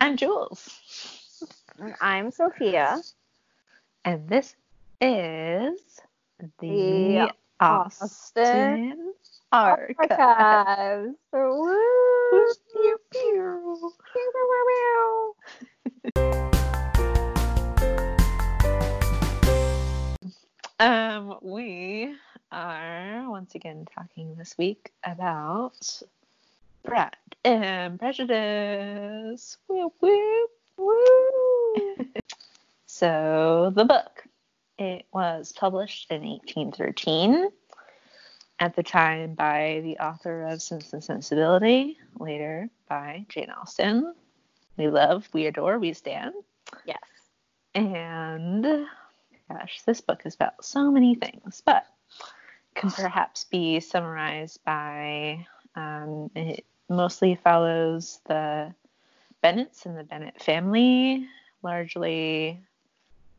I'm Jules. And I'm Sophia. And this is the, The Austen, Austen Archive. Archives. Pew, pew, pew, Um, we are once again talking this week about Pride and Prejudice. Woo, woo, woo. so the book, it was published in 1813. At the time by the author of Sense and Sensibility, later by Jane Austen. We love, we adore, we stand. Yes. And gosh, this book is about so many things, but can perhaps be summarized by um, it mostly follows the Bennets and the Bennet family, largely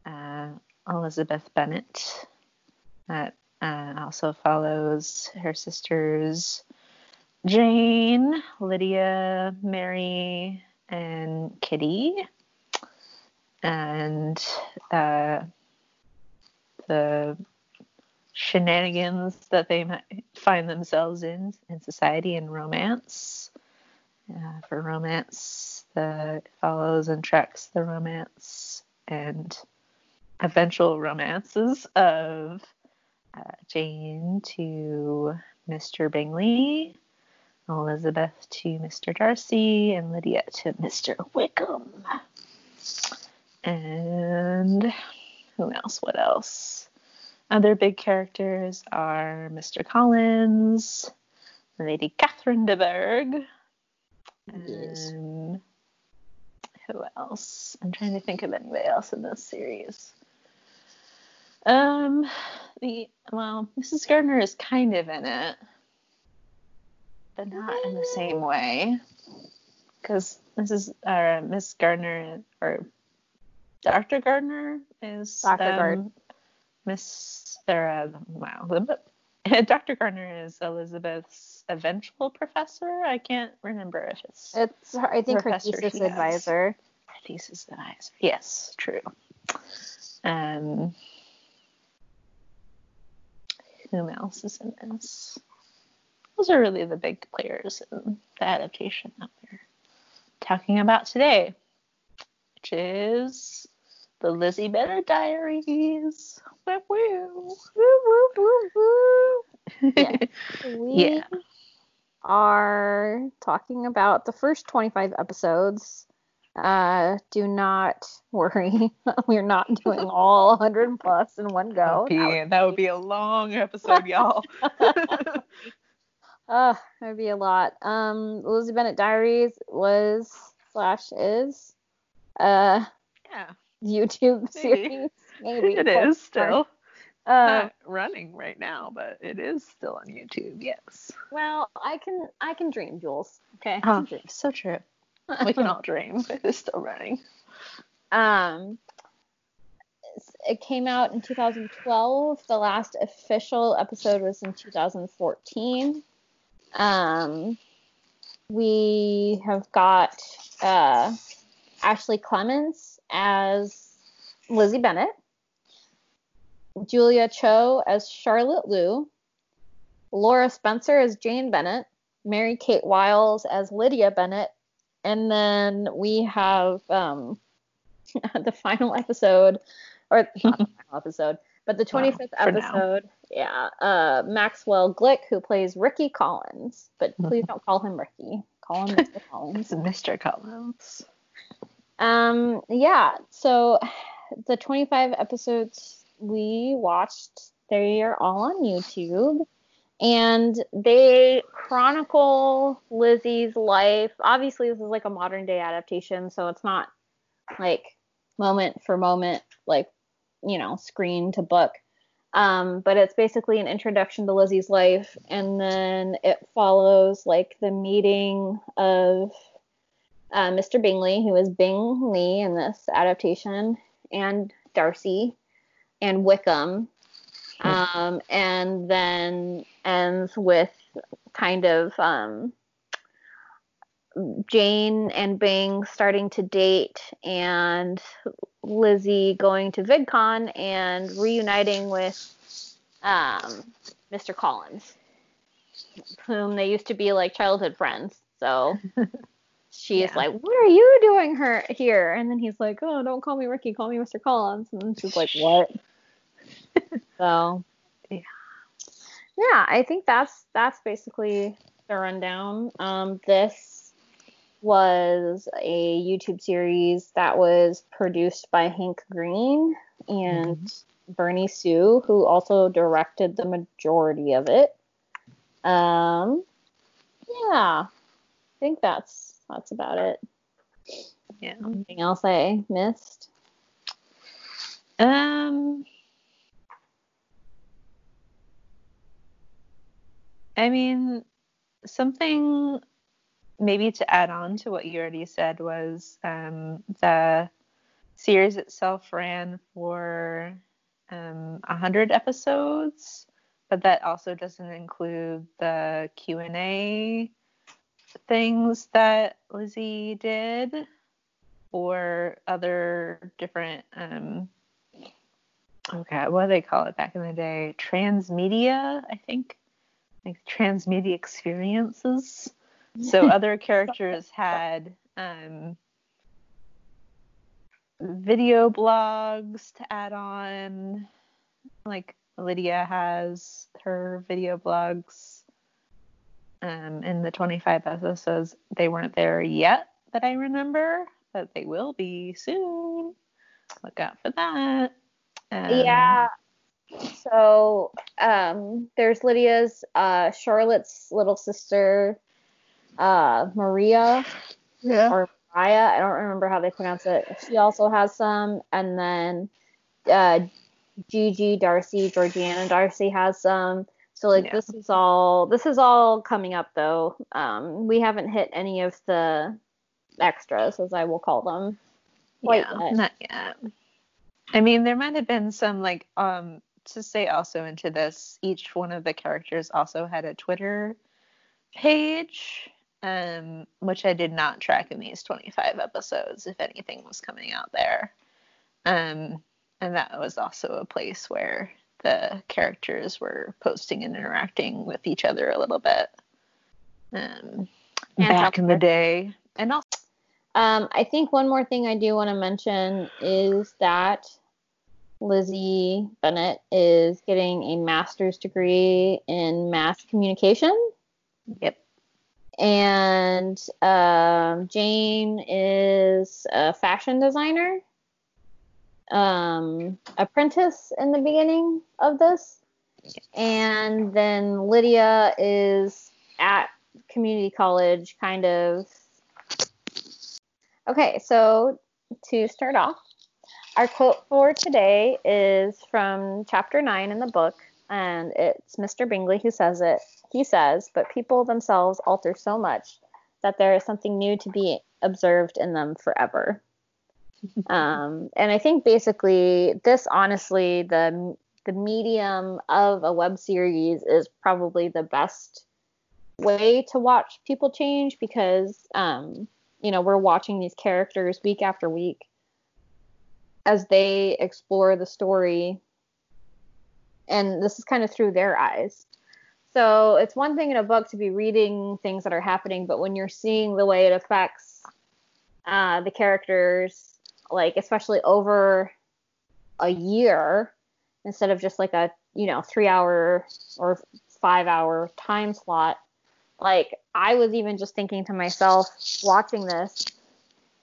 uh, Elizabeth Bennet. That uh, also follows her sisters Jane, Lydia, Mary, and Kitty and uh, the shenanigans that they might find themselves in in society and romance. Uh, for romance, the follows and tracks the romance and eventual romances of uh, Jane to Mr. Bingley, Elizabeth to Mr. Darcy, and Lydia to Mr. Wickham. And who else? What else? Other big characters are Mr. Collins, Lady Catherine de Bourgh, Yes. and who else? I'm trying to think of anybody else in this series. Um, the well, Mrs. Gardiner is kind of in it, but not in the same way, because Mrs. Uh, Miss Gardiner or Dr. Gardiner is Dr. um, Gard- Miss uh, wow, Dr. Gardiner is Elizabeth's eventual professor. I can't remember if it's It's her, I think her thesis advisor. thesis advisor. Yes, true. Um, whom else is in this? Those are really the big players in the adaptation that we're talking about today, which is the Lizzie Bennet Diaries. Woo woo. Woo, woo, woo. Yeah. We Yeah. are talking about the first 25 episodes. Uh, do not worry. We're not doing all 100 plus in one go. That'd be- that would be a long episode, y'all. Uh, that'd be a lot. Um, Lizzie Bennet Diaries was slash is uh yeah, YouTube Maybe. series. Maybe it is still. Uh, not running right now, but it is still on YouTube. Yes. well, I can I can dream, Jules. Okay. Oh, dream. so true. We can all dream. But It is still running. Um, it came out in 2012. The last official episode was in 2014. Um, we have got uh, Ashley Clements as Lizzie Bennet, Julia Cho as Charlotte Liu, Laura Spencer as Jane Bennet, Mary Kate Wiles as Lydia Bennet, and then we have um, the final episode, or not the final episode, but the Wow, 25th for now. episode. Yeah, uh, Maxwell Glick, who plays Ricky Collins, but please don't call him Ricky. Call him Mr. Collins. Mr. Collins. Um, yeah. So the 25 episodes we watched, they are all on YouTube. And they chronicle Lizzie's life. Obviously, this is like a modern day adaptation, so it's not like moment for moment, like, you know, screen to book. Um, but it's basically an introduction to Lizzie's life, and then it follows like the meeting of uh, Mr. Bingley, who is Bing Lee in this adaptation, and Darcy and Wickham, um, and then ends with kind of um, Jane and Bing starting to date and Lizzie going to VidCon and reuniting with um, Mr. Collins, whom they used to be like childhood friends. So she's Yeah. like, "What are you doing her here?" And then he's like, "Oh, don't call me Ricky, call me Mr. Collins." And then she's like, "What?" so Yeah. yeah, I think that's that's basically the rundown. Um, this was a YouTube series that was produced by Hank Green and Bernie Su, who also directed the majority of it. Um, yeah, I think that's that's about it. Yeah. Anything else I missed? Um. I mean, something maybe to add on to what you already said was um, the series itself ran for um, 100 episodes, but that also doesn't include the Q&A things that Lizzie did or other different um, okay, what do they call it back in the day? Transmedia, I think. Like transmedia experiences. So other characters had um, video blogs to add on. Like Lydia has her video blogs. Um, in the 25 episodes, they weren't there yet that I remember, but they will be soon. Look out for that. Um, yeah. So um, there's Lydia's uh, Charlotte's little sister, uh, Maria Yeah. or Mariah. I don't remember how they pronounce it. She also has some, and then uh, Gigi Darcy, Georgiana Darcy has some. So like Yeah. this is all this is all coming up though. Um, we haven't hit any of the extras, as I will call them. Quite yeah, yet. not yet. I mean, there might have been some like um to say also into this. Each one of the characters also had a Twitter page, um, which I did not track in these 25 episodes. If anything was coming out there, um, and that was also a place where the characters were posting and interacting with each other a little bit. Um, back in the day, and also. Um, I think one more thing I do want to mention is that Lizzie Bennet is getting a master's degree in mass communication, Yep. and um, Jane is a fashion designer, um, apprentice in the beginning of this, and then Lydia is at community college, kind of Okay, so to start off, our quote for today is from chapter 9 in the book, and it's Mr. Bingley who says it. He says, But people themselves alter so much that there is something new to be observed in them forever. Um, and I think basically, this honestly, the the medium of a web series is probably the best way to watch people change because um, you know we're watching these characters week after week as they explore the story. And this is kind of through their eyes. So it's one thing in a book to be reading things that are happening but when you're seeing the way it affects uh, the characters like especially over a year instead of just like a you know three hour or five hour time slot like I was even just thinking to myself watching this,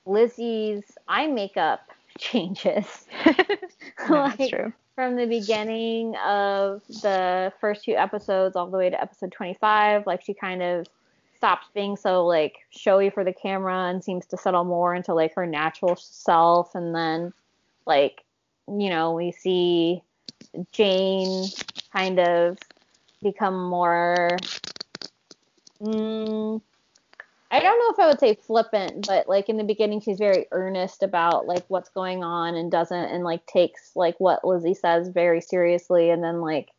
Lizzie's eye makeup changes Like- true. from the beginning of the first two episodes all the way to episode 25. Like she kind of stops being so like showy for the camera and seems to settle more into like her natural self. And then like, you know, we see Jane kind of become more Mm, I don't know if I would say flippant, but like in the beginning, she's very earnest about like what's going on and doesn't and like takes like what Lizzie says very seriously. And then like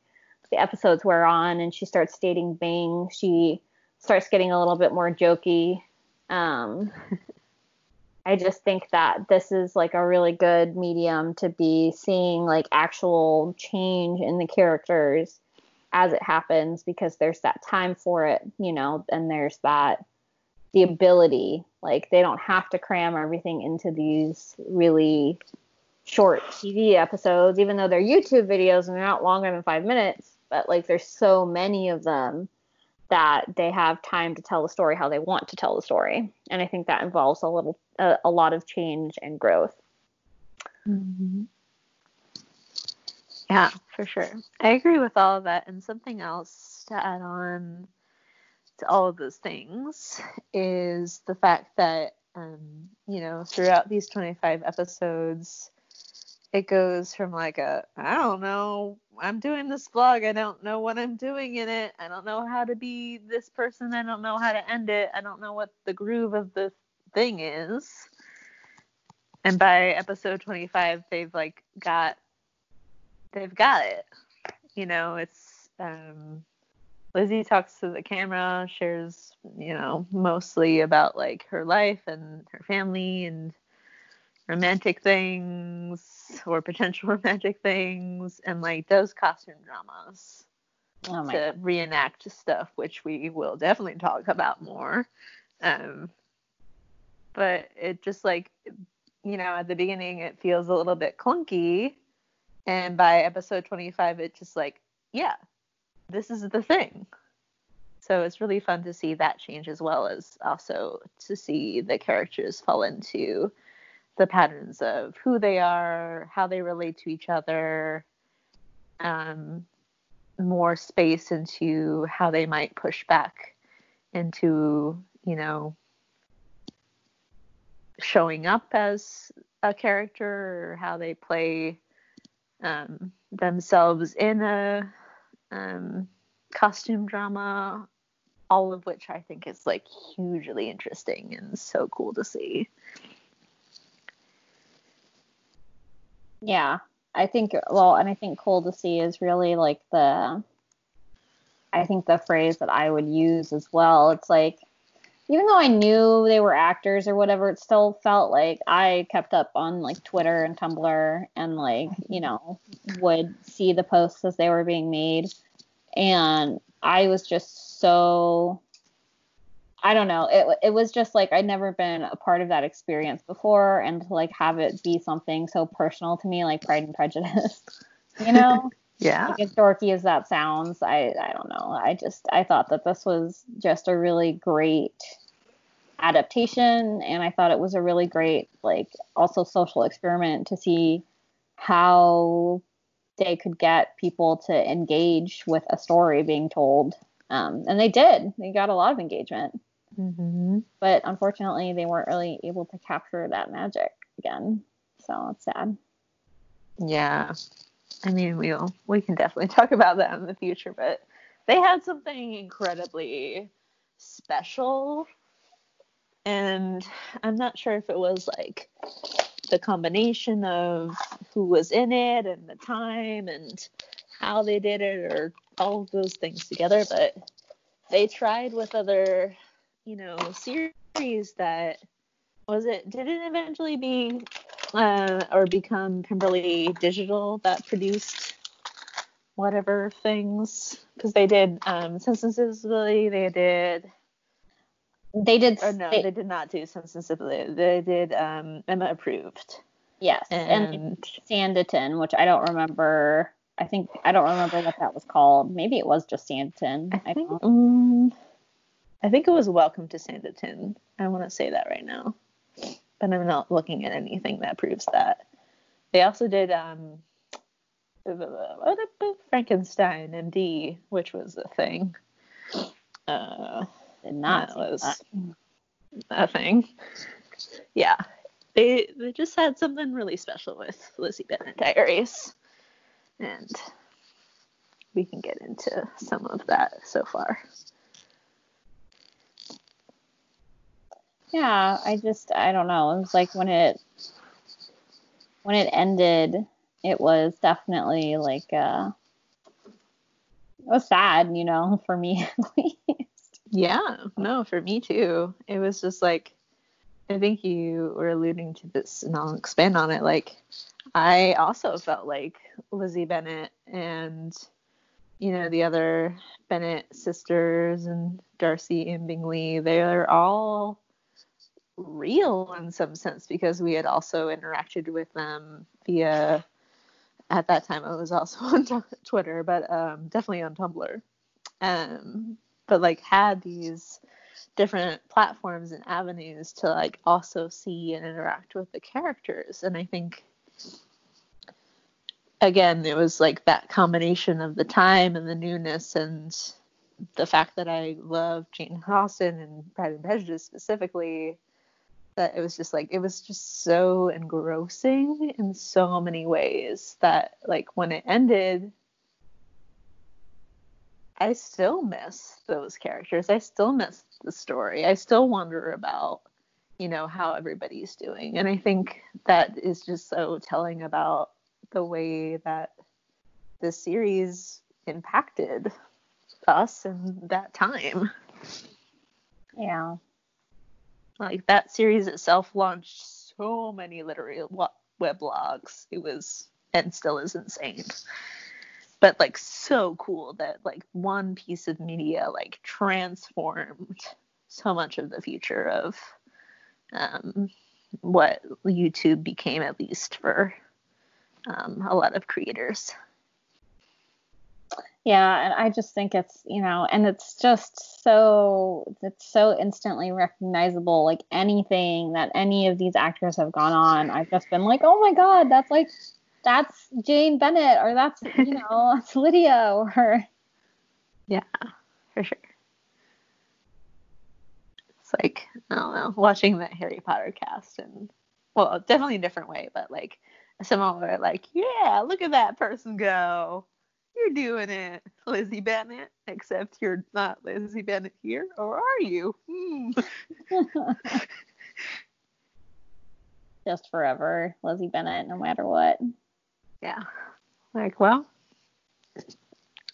the episodes wear on and she starts dating Bing. She starts getting a little bit more jokey Um, I just think that this is like a really good medium to be seeing like actual change in the characters as it happens because there's that time for it, you know, and there's that the ability. Like they don't have to cram everything into these really short TV episodes, even though they're YouTube videos and they're not longer than five minutes. But like there's so many of them that they have time to tell the story how they want to tell the story, and I think that involves a little a, a lot of change and growth. Mm-hmm. Yeah, for sure. I agree with all of that. And something else to add on to all of those things is the fact that, um, you know, throughout these 25 episodes, it goes from like a, I don't know, I'm doing this vlog. I don't know what I'm doing in it. I don't know how to be this person. I don't know how to end it. I don't know what the groove of the thing is. And by episode 25, they've like got they've got it. You know, it's um, Lizzie talks to the camera, shares, you know, mostly about like her life and her family and romantic things or potential romantic things and like those costume dramas oh to God. reenact stuff, which we will definitely talk about more. Um, but it just like, you know, at the beginning it feels a little bit clunky and by episode 25, it just like, yeah, this is the thing. So it's really fun to see that change as well as also to see the characters fall into the patterns of who they are, how they relate to each other, um, more space into how they might push back into, you know, showing up as a character or how they play um, themselves in a um, costume drama, all of which I think is like hugely interesting and so cool to see. Yeah, I think well, and I think cool to see is really like the I think the phrase that I would use as well. It's like even though I knew they were actors or whatever, it still felt like I kept up on like Twitter and Tumblr and like, you know, would see the posts as they were being made. And I was just so I don't know. It it was just like I'd never been a part of that experience before and to like have it be something so personal to me like Pride and Prejudice. you know? yeah. Like as dorky as that sounds, I I don't know. I just I thought that this was just a really great adaptation and I thought it was a really great like also social experiment to see how they could get people to engage with a story being told. Um, and they did. They got a lot of engagement. Mm-hmm. But unfortunately, they weren't really able to capture that magic again. So it's sad. Yeah. I mean, we'll we can definitely talk about that in the future, but they had something incredibly special, and I'm not sure if it was like the combination of who was in it and the time and how they did it or all of those things together, but they tried with other, you know, series that was it did it eventually be uh, or become Pemberley Digital that produced whatever things because they did um, Sense and Sensibility. They did. They did. Or no, they, they did not do Sense and Sensibility. They did um, Emma approved. Yes, and, and Sanditon, which I don't remember. I think I don't remember what that was called. Maybe it was just Sanditon. I think. I, um, I think it was Welcome to Sanditon. I want to say that right now but I'm not looking at anything that proves that. They also did um, Frankenstein MD, which was a thing. Uh, not that was that. a thing. Yeah, they they just had something really special with Lizzie Bennet Diaries, and we can get into some of that so far. Yeah, I just I don't know. It was like when it when it ended, it was definitely like uh it was sad, you know, for me at least. Yeah, no, for me too. It was just like I think you were alluding to this, and I'll expand on it. Like, I also felt like Lizzie Bennet and, you know, the other Bennet sisters and Darcy and Bingley, they're all real in some sense because we had also interacted with them via, at that time, I was also on Twitter, but um, definitely on Tumblr. Um, but like had these different platforms and avenues to like also see and interact with the characters and i think again it was like that combination of the time and the newness and the fact that i love jane austen and pride and prejudice specifically that it was just like it was just so engrossing in so many ways that like when it ended I still miss those characters. I still miss the story. I still wonder about, you know, how everybody's doing. And I think that is just so telling about the way that this series impacted us in that time. Yeah. Like that series itself launched so many literary weblogs. It was and still is insane but like so cool that like one piece of media like transformed so much of the future of um, what YouTube became, at least for um, a lot of creators. Yeah, and I just think it's you know, and it's just so it's so instantly recognizable. Like anything that any of these actors have gone on, I've just been like, oh my god, that's like that's Jane bennet or that's you know that's Lydia or yeah for sure it's like I don't know watching that Harry Potter cast and well definitely a different way but like were like yeah look at that person go you're doing it Lizzie Bennet except you're not Lizzie Bennet here or are you hmm. just forever Lizzie Bennet no matter what yeah. Like, well,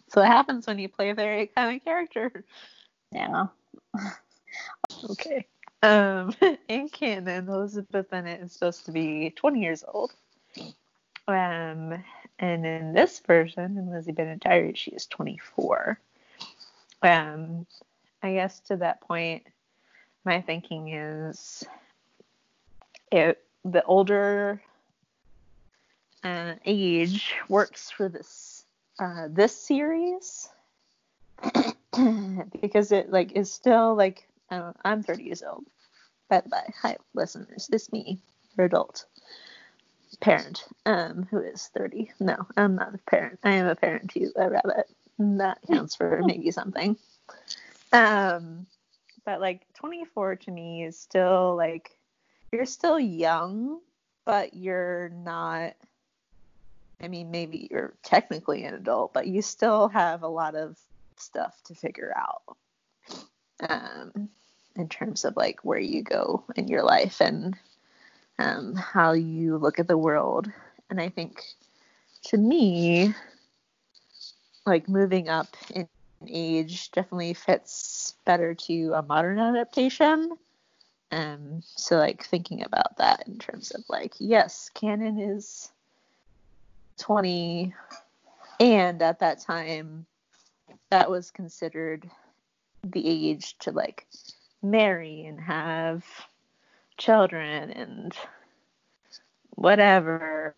so it happens when you play a very kind of character. Yeah. okay. Um, in canon, Elizabeth Bennet is supposed to be 20 years old. Um, and in this version, in Lizzie Bennet Diary, she is 24. Um, I guess to that point, my thinking is it the older uh, age works for this uh, this series because it like is still like I'm 30 years old. But by hi listeners, this me, your adult parent, um, who is 30. No, I'm not a parent. I am a parent to a rabbit. That counts for maybe something. Um, but like 24 to me is still like you're still young, but you're not I mean, maybe you're technically an adult, but you still have a lot of stuff to figure out um, in terms of like where you go in your life and um, how you look at the world. And I think to me, like moving up in age definitely fits better to a modern adaptation. Um, so like thinking about that in terms of like, yes, canon is 20 and at that time that was considered the age to like marry and have children and whatever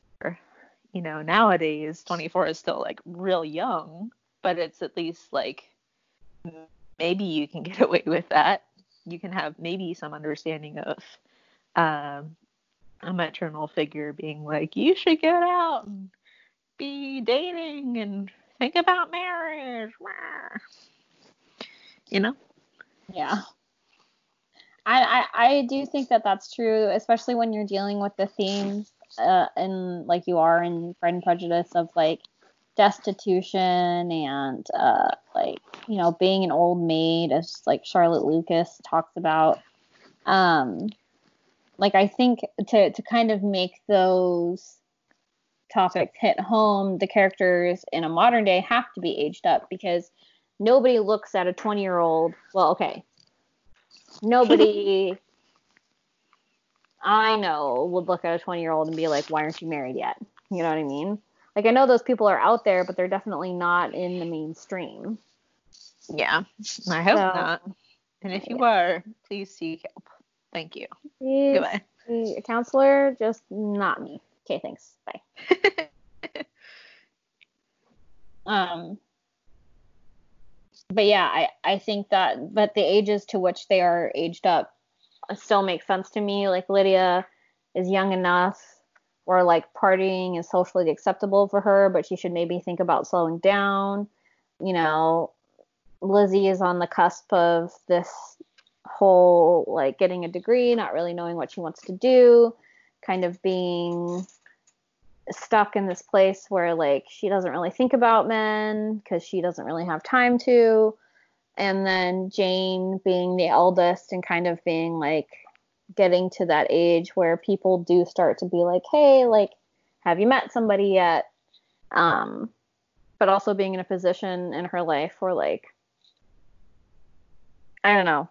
you know nowadays 24 is still like real young but it's at least like maybe you can get away with that you can have maybe some understanding of um, a maternal figure being like you should get out and be dating and think about marriage. You know? Yeah. I, I, I do think that that's true, especially when you're dealing with the themes uh, and like you are in Pride and Prejudice of like destitution and uh, like you know being an old maid, as like Charlotte Lucas talks about. Um, like I think to to kind of make those topics hit home, the characters in a modern day have to be aged up because nobody looks at a 20 year old. Well, okay. Nobody I know would look at a 20 year old and be like, why aren't you married yet? You know what I mean? Like, I know those people are out there, but they're definitely not in the mainstream. Yeah, I hope So- not. And if you are, please seek help. Thank you. Please, Goodbye. a counselor, just not me. Okay, thanks. Bye. Um, but yeah, I, I think that but the ages to which they are aged up still makes sense to me. Like Lydia is young enough or like partying is socially acceptable for her, but she should maybe think about slowing down. You know, Lizzie is on the cusp of this whole like getting a degree, not really knowing what she wants to do, kind of being stuck in this place where like she doesn't really think about men because she doesn't really have time to. And then jane being the eldest and kind of being like getting to that age where people do start to be like hey like have you met somebody yet? Um but also being in a position in her life where like i don't know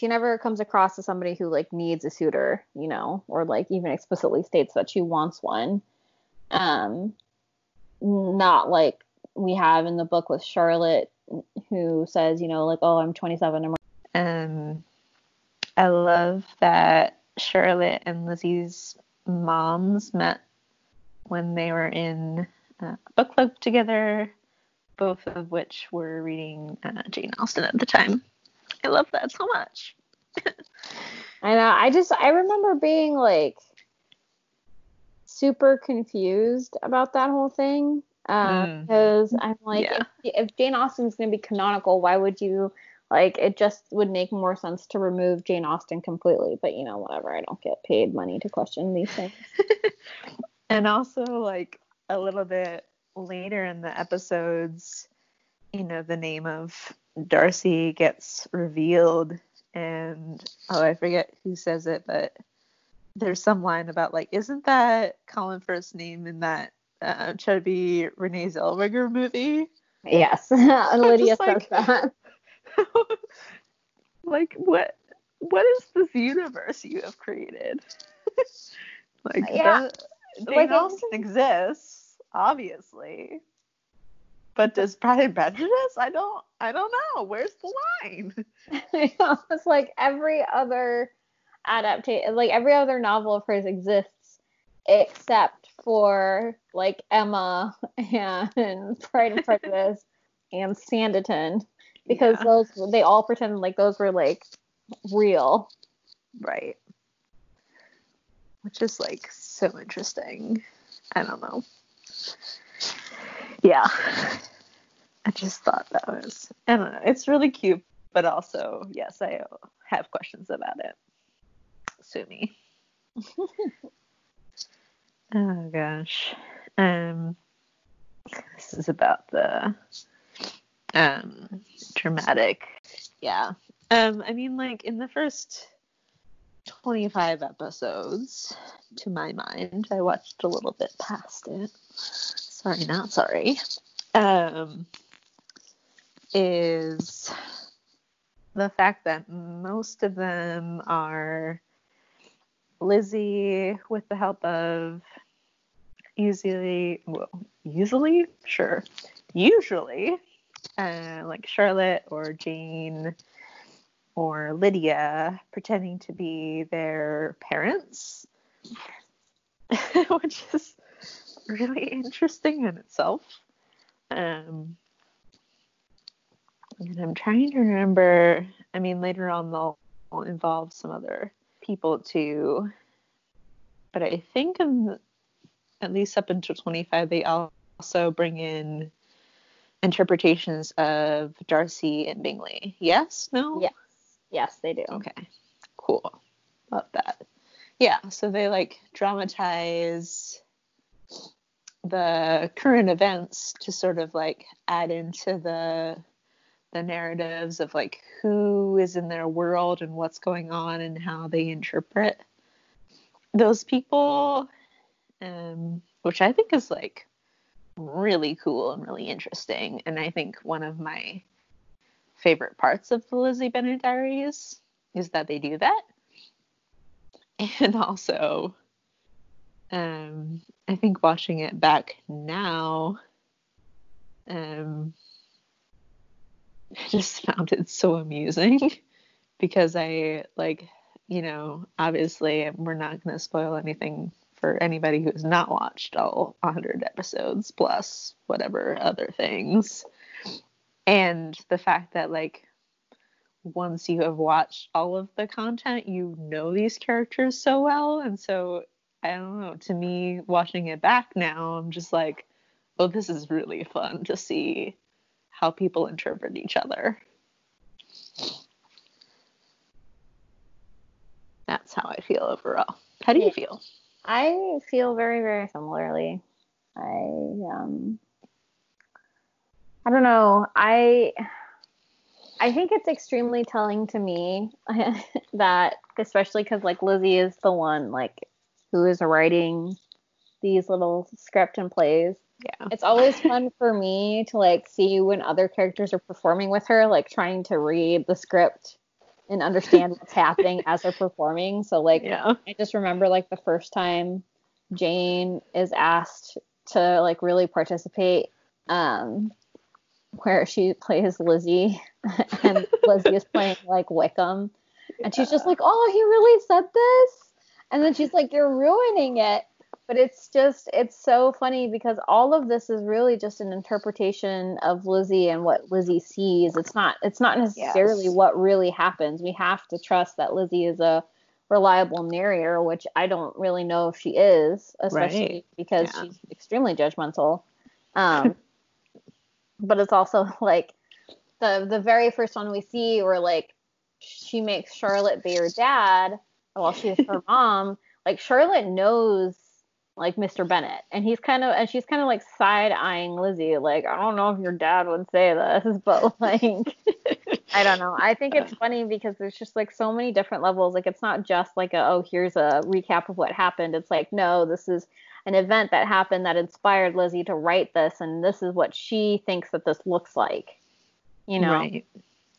she never comes across as somebody who like needs a suitor, you know, or like even explicitly states that she wants one. Um, not like we have in the book with Charlotte, who says, you know, like, oh, I'm 27. I'm Um, I love that Charlotte and Lizzie's moms met when they were in uh, book club together, both of which were reading uh, Jane Austen at the time. I love that so much. I know. I just I remember being like super confused about that whole thing Mm. because I'm like, Yeah. if, if Jane Austen's gonna be canonical, why would you like? It just would make more sense to remove Jane Austen completely. But you know, whatever. I don't get paid money to question these things. And also, like a little bit later in the episodes, you know, the name of Darcy gets revealed, and oh, I forget who says it, but there's some line about like, isn't that Colin Firth's name in that uh, chubby Renee Zellweger movie? Yes, and Lydia like- says that. like, what? What is this universe you have created? like, Yeah. that, Jane Like, Austen exists, obviously. But does Pride and Prejudice? I don't I don't know. Where's the line? it's like every other adaptation, like every other novel of hers exists, except for like Emma and Pride and Prejudice and Sanditon, because Yeah, those they all pretend like those were like real. right. Which is like so interesting. I don't know. Yeah. I just thought that was I don't know. It's really cute, but also, yes, I have questions about it. Sue me. oh gosh. Um this is about the um dramatic yeah. Um I mean like in the first 25 episodes to my mind. I watched a little bit past it. Sorry, not sorry. Um is the fact that most of them are Lizzie with the help of usually well usually sure usually uh, like Charlotte or Jane or Lydia pretending to be their parents which is really interesting in itself um and I'm trying to remember. I mean, later on they'll involve some other people too, but I think in at least up until 25 they also bring in interpretations of Darcy and Bingley. Yes? No? Yes, yes, they do. Okay. Cool. Love that. Yeah, so they like dramatize the current events to sort of like add into the the narratives of like who is in their world and what's going on and how they interpret those people um which I think is like really cool and really interesting. And I think one of my favorite parts of the Lizzie Bennet Diaries is that they do that. And also, um, I think watching it back now, um, I just found it so amusing because I like, you know, obviously we're not going to spoil anything for anybody who's not watched all 100 episodes plus whatever other things. And the fact that like once you have watched all of the content, you know these characters so well and so I don't know, to me watching it back now, I'm just like, oh, this is really fun to see how people interpret each other. That's how I feel overall. How do you feel? I feel very, very similarly. I um I don't know. I I think it's extremely telling to me that especially cuz like Lizzie is the one like who is writing these little script and plays. Yeah. It's always fun for me to like see when other characters are performing with her, like trying to read the script and understand what's happening as they're performing. So like Yeah. I just remember like the first time Jane is asked to like really participate, um, where she plays Lizzie and Lizzie is playing like Wickham. And she's just like, Oh, he really said this? And then she's like, You're ruining it. But it's just it's so funny because all of this is really just an interpretation of Lizzie and what Lizzie sees. It's not it's not necessarily Yes. what really happens. We have to trust that Lizzie is a reliable narrator, which I don't really know if she is, especially Right. because Yeah. she's extremely judgmental. Um, but it's also like the the very first one we see where like she makes Charlotte be her dad while she's her mom. Like Charlotte knows like Mr. Bennet, and he's kind of and she's kind of like side eyeing Lizzie, like I don't know if your dad would say this, but like I don't know. I think it's funny because there's just like so many different levels. Like it's not just like a oh here's a recap of what happened. It's like no, this is an event that happened that inspired Lizzie to write this, and this is what she thinks that this looks like. You know. Right.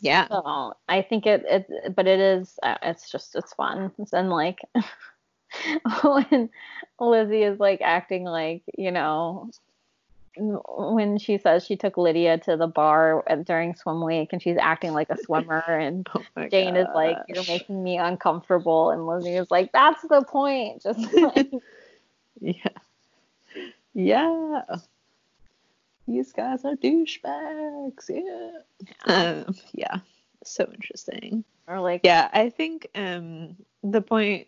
Yeah. So I think it, it, but it is, uh, it's just, it's fun. And like, when Lizzie is like acting like, you know, when she says she took Lydia to the bar during swim week and she's acting like a swimmer and Oh Jane is like, you're making me uncomfortable. And Lizzie is like, that's the point. Just like, Yeah. Yeah. These guys are douchebags. Yeah. Um, yeah. So interesting. or like, Yeah, I think um the point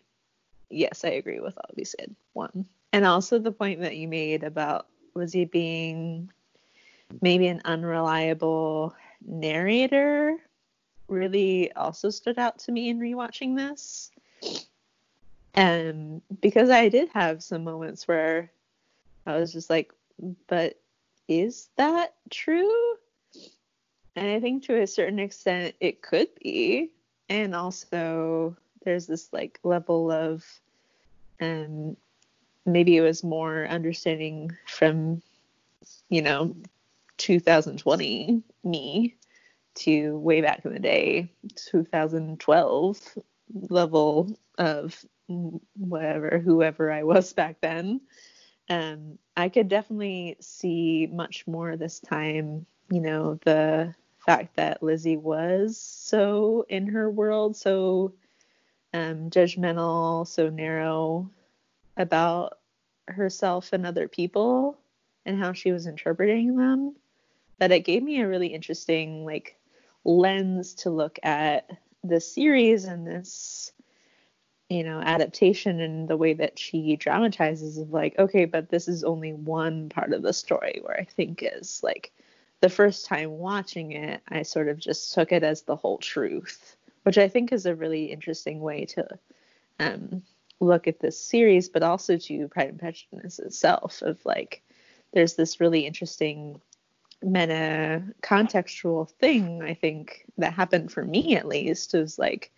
yes, I agree with all you said. One. And also the point that you made about Lizzie being maybe an unreliable narrator really also stood out to me in rewatching this. Um because I did have some moments where I was just like, but is that true? And I think to a certain extent it could be. And also there's this like level of um maybe it was more understanding from you know 2020 me to way back in the day 2012 level of whatever whoever I was back then um I could definitely see much more this time you know the fact that Lizzie was so in her world so um judgmental so narrow about herself and other people and how she was interpreting them. That it gave me a really interesting like lens to look at the series and this you know adaptation and the way that she dramatizes of like okay but this is only one part of the story where i think is like the first time watching it i sort of just took it as the whole truth which i think is a really interesting way to um, look at this series but also to pride and prejudice itself of like there's this really interesting meta contextual thing i think that happened for me at least is like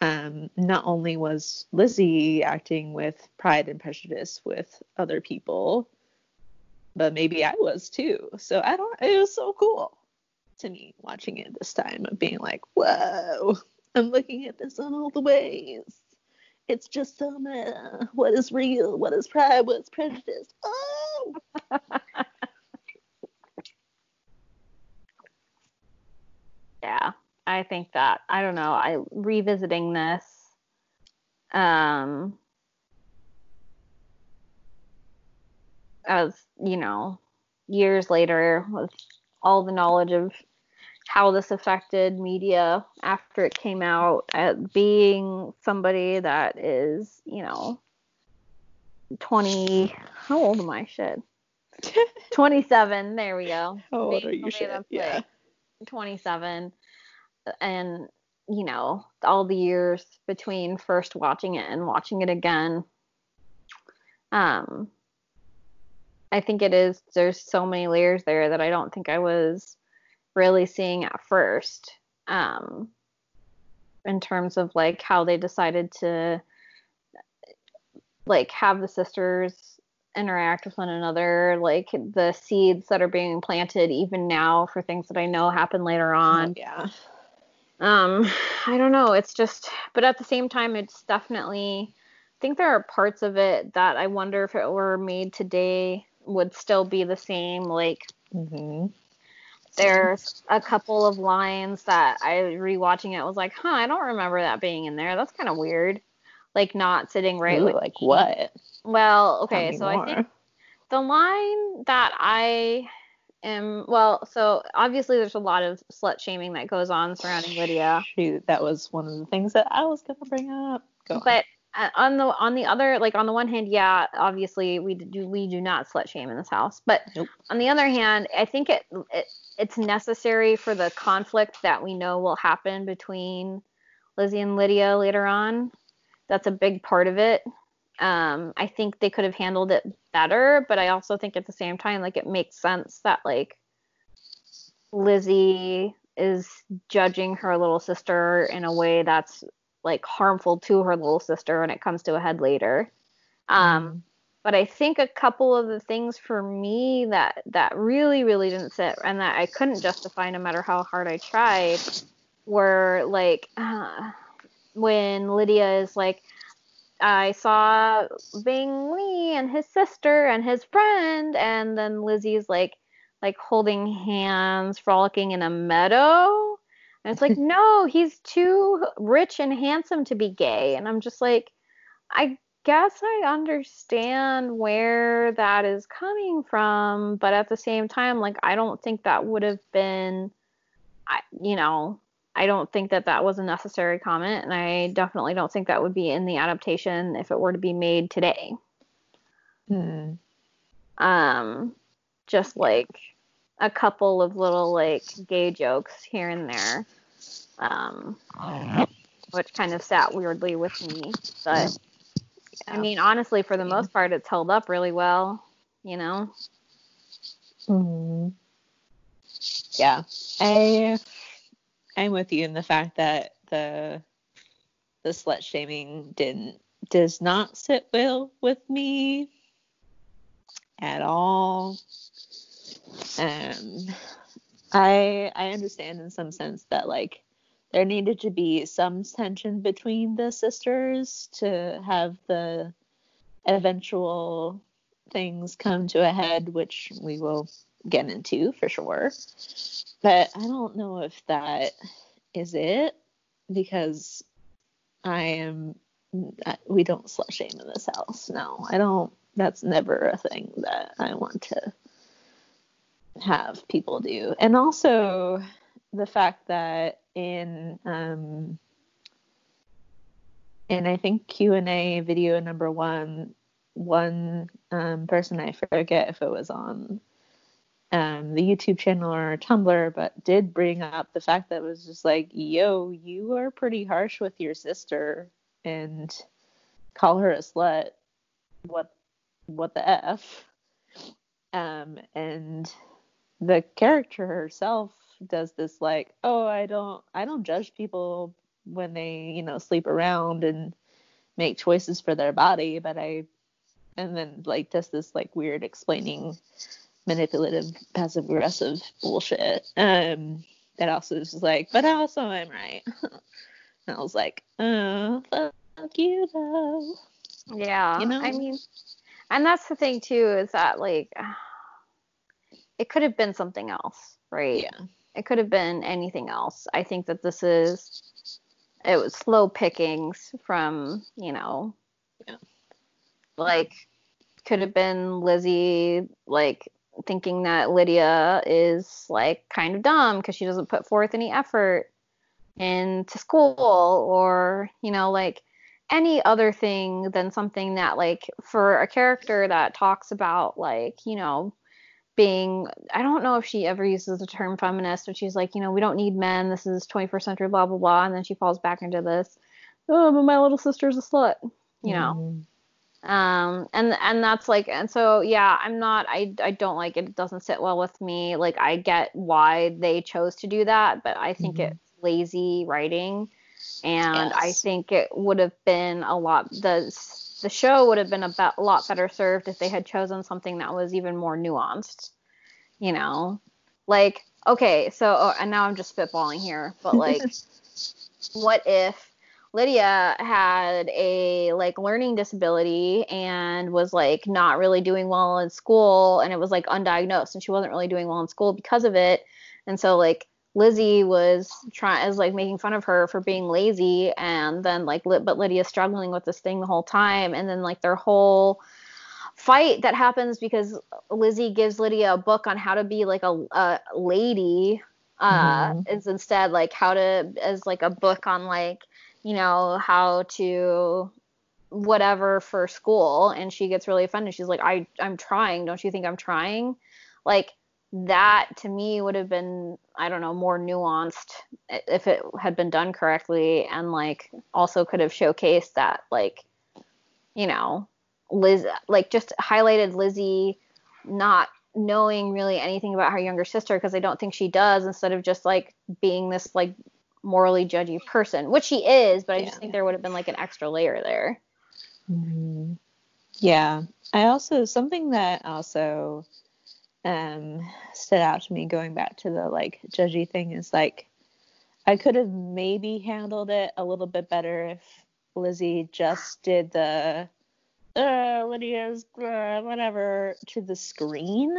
um, not only was Lizzie acting with pride and prejudice with other people, but maybe I was too. So I don't. It was so cool to me watching it this time of being like, whoa, I'm looking at this in all the ways. It's just so meta. What is real? What is pride? What's prejudice? Oh. yeah, I think that I don't know. I revisiting this, um, as you know, years later with all the knowledge of how this affected media after it came out at being somebody that is, you know, 20 how old am I? Shit. 27 there we go. How old are you? shit? yeah. like 27 and you know all the years between first watching it and watching it again um I think it is there's so many layers there that I don't think I was really seeing at first. Um in terms of like how they decided to like have the sisters interact with one another, like the seeds that are being planted even now for things that I know happen later on. Yeah. Um, I don't know. It's just, but at the same time, it's definitely. I think there are parts of it that I wonder if it were made today would still be the same. Like mm-hmm. there's a couple of lines that I rewatching it was like, huh, I don't remember that being in there. That's kind of weird. Like not sitting right. Ooh, like what? Well, okay, so more. I think the line that I am well, so obviously there's a lot of slut shaming that goes on surrounding Lydia. Shoot, that was one of the things that I was gonna bring up. Go but uh, on the on the other like on the one hand yeah obviously we do we do not slut shame in this house but nope. on the other hand i think it, it it's necessary for the conflict that we know will happen between lizzie and lydia later on that's a big part of it um i think they could have handled it better but i also think at the same time like it makes sense that like lizzie is judging her little sister in a way that's like harmful to her little sister when it comes to a head later. Um, mm. but I think a couple of the things for me that that really really didn't sit and that I couldn't justify no matter how hard I tried were like uh, when Lydia is like I saw Bing Lee and his sister and his friend and then Lizzie's like like holding hands frolicking in a meadow and it's like, no, he's too rich and handsome to be gay. And I'm just like, I guess I understand where that is coming from, but at the same time, like, I don't think that would have been, I, you know, I don't think that that was a necessary comment, and I definitely don't think that would be in the adaptation if it were to be made today. Hmm. Um, just like a couple of little like gay jokes here and there, um, which kind of sat weirdly with me. But yeah. I mean, honestly, for the most part, it's held up really well. You know. Hmm. Yeah, I I'm with you in the fact that the the slut shaming didn't does not sit well with me at all. Um, I I understand in some sense that like there needed to be some tension between the sisters to have the eventual things come to a head, which we will get into for sure. But I don't know if that is it because I am. We don't slut shame in this house. No, I don't. That's never a thing that I want to have people do. And also the fact that in um in I think Q&A video number 1 one um, person I forget if it was on um, the YouTube channel or Tumblr, but did bring up the fact that it was just like, yo, you are pretty harsh with your sister and call her a slut. What what the F? Um, and the character herself does this like, oh, I don't I don't judge people when they, you know, sleep around and make choices for their body, but I and then like does this like weird explaining manipulative, passive aggressive bullshit. Um, that also is like, but also I'm right. and I was like, oh, fuck you though. Yeah. You know? I mean, and that's the thing too is that like it could have been something else, right? Yeah. It could have been anything else. I think that this is it was slow pickings from, you know, Yeah. like could have been Lizzie like thinking that Lydia is like kind of dumb because she doesn't put forth any effort into school or, you know, like any other thing than something that like for a character that talks about like, you know, being I don't know if she ever uses the term feminist, but she's like, you know, we don't need men. This is 21st century, blah blah blah, and then she falls back into this. Oh, but my little sister's a slut, you know. Mm-hmm. Um, and and that's like, and so yeah, I'm not. I I don't like it. It doesn't sit well with me. Like I get why they chose to do that, but I think Mhm. it's lazy writing, and I think it would have been a lot. The the show would have been a, be- lot better served if they had chosen something that was even more nuanced. You know, like okay, so oh, and now I'm just spitballing here, but like, what if Lydia had a like learning disability and was like not really doing well in school and it was like undiagnosed and she wasn't really doing well in school because of it. And so like Lizzie was trying as like making fun of her for being lazy and then like Li- but Lydia's struggling with this thing the whole time and then like their whole fight that happens because Lizzie gives Lydia a book on how to be like a, a lady uh Mhm. is instead like how to as like a book on like you know how to whatever for school and she gets really offended. She's like i i'm trying. Don't you think i'm trying? Like that to me would have been i don't know more nuanced if it had been done correctly and like also could have showcased that like you know liz like just highlighted lizzie not knowing really anything about her younger sister because i don't think she does instead of just like being this like morally judgy person which she is but i just think there would have been like an extra layer there Mhm. Yeah. I also something that also um stood out to me going back to the like judgy thing is like I could have maybe handled it a little bit better if Lizzie just did the uh Lydia's uh, whatever to the screen.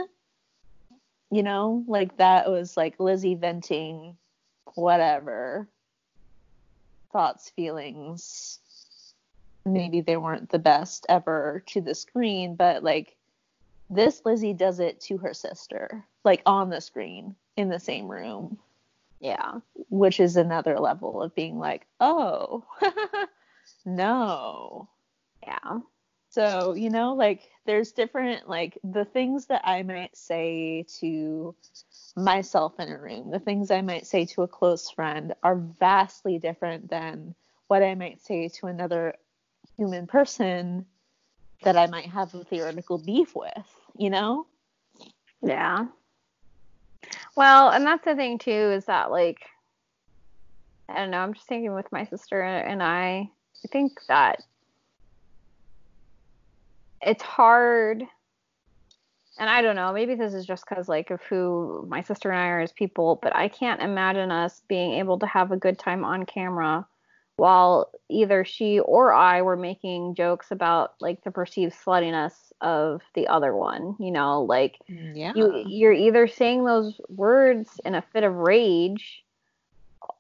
You know, like that was like Lizzie venting whatever. Thoughts, feelings, maybe they weren't the best ever to the screen, but like this Lizzie does it to her sister, like on the screen in the same room, yeah. Which is another level of being like, oh, no. yeah. So, you know, like there's different, like the things that I might say to myself in a room, the things I might say to a close friend are vastly different than what I might say to another human person that I might have a theoretical beef with, you know? yeah well and that's the thing too is that like i don't know i'm just thinking with my sister and i i think that it's hard and i don't know maybe this is just because like of who my sister and i are as people but i can't imagine us being able to have a good time on camera while either she or i were making jokes about like the perceived sluttiness of the other one you know like Yeah. you you're either saying those words in a fit of rage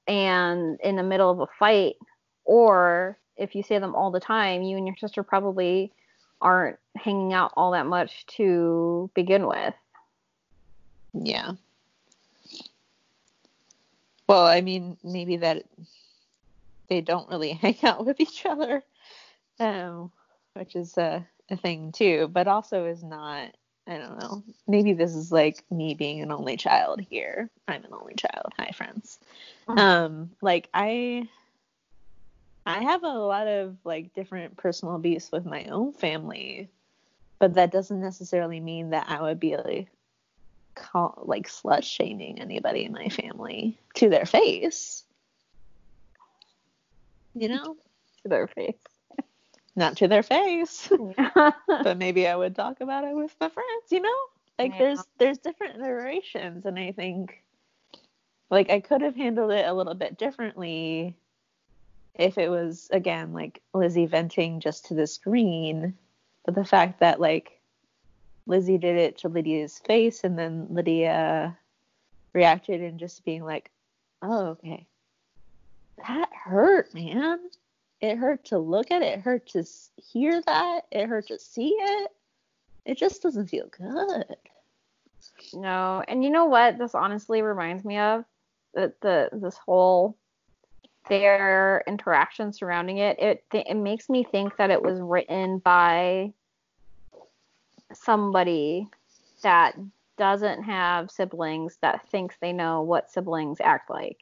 and in the middle of a fight or if you say them all the time you and your sister probably aren't hanging out all that much to begin with yeah. Well, I mean, maybe that they don't really hang out with each other, um, which is a, a thing too, but also is not. I don't know. Maybe this is like me being an only child here. I'm an only child. Hi, friends. Mhm. Um, like I, I have a lot of like different personal beefs with my own family, but that doesn't necessarily mean that I would be like call like slut shaming anybody in my family to their face. You know, to their face not to their face, but maybe I would talk about it with my friends. You know, Like Yeah. there's there's different iterations and I think like I could have handled it a little bit differently if it was again like Lizzie venting just to the screen. But the fact that like Lizzie did it to Lydia's face and then Lydia reacted and just being like, Oh, okay. That hurt, man. It hurt to look at it. It hurt to hear that. It hurt to see it. It just doesn't feel good. No, and you know what? This honestly reminds me of the, the this whole their interaction surrounding it. It it makes me think that it was written by somebody that doesn't have siblings that thinks they know what siblings act like.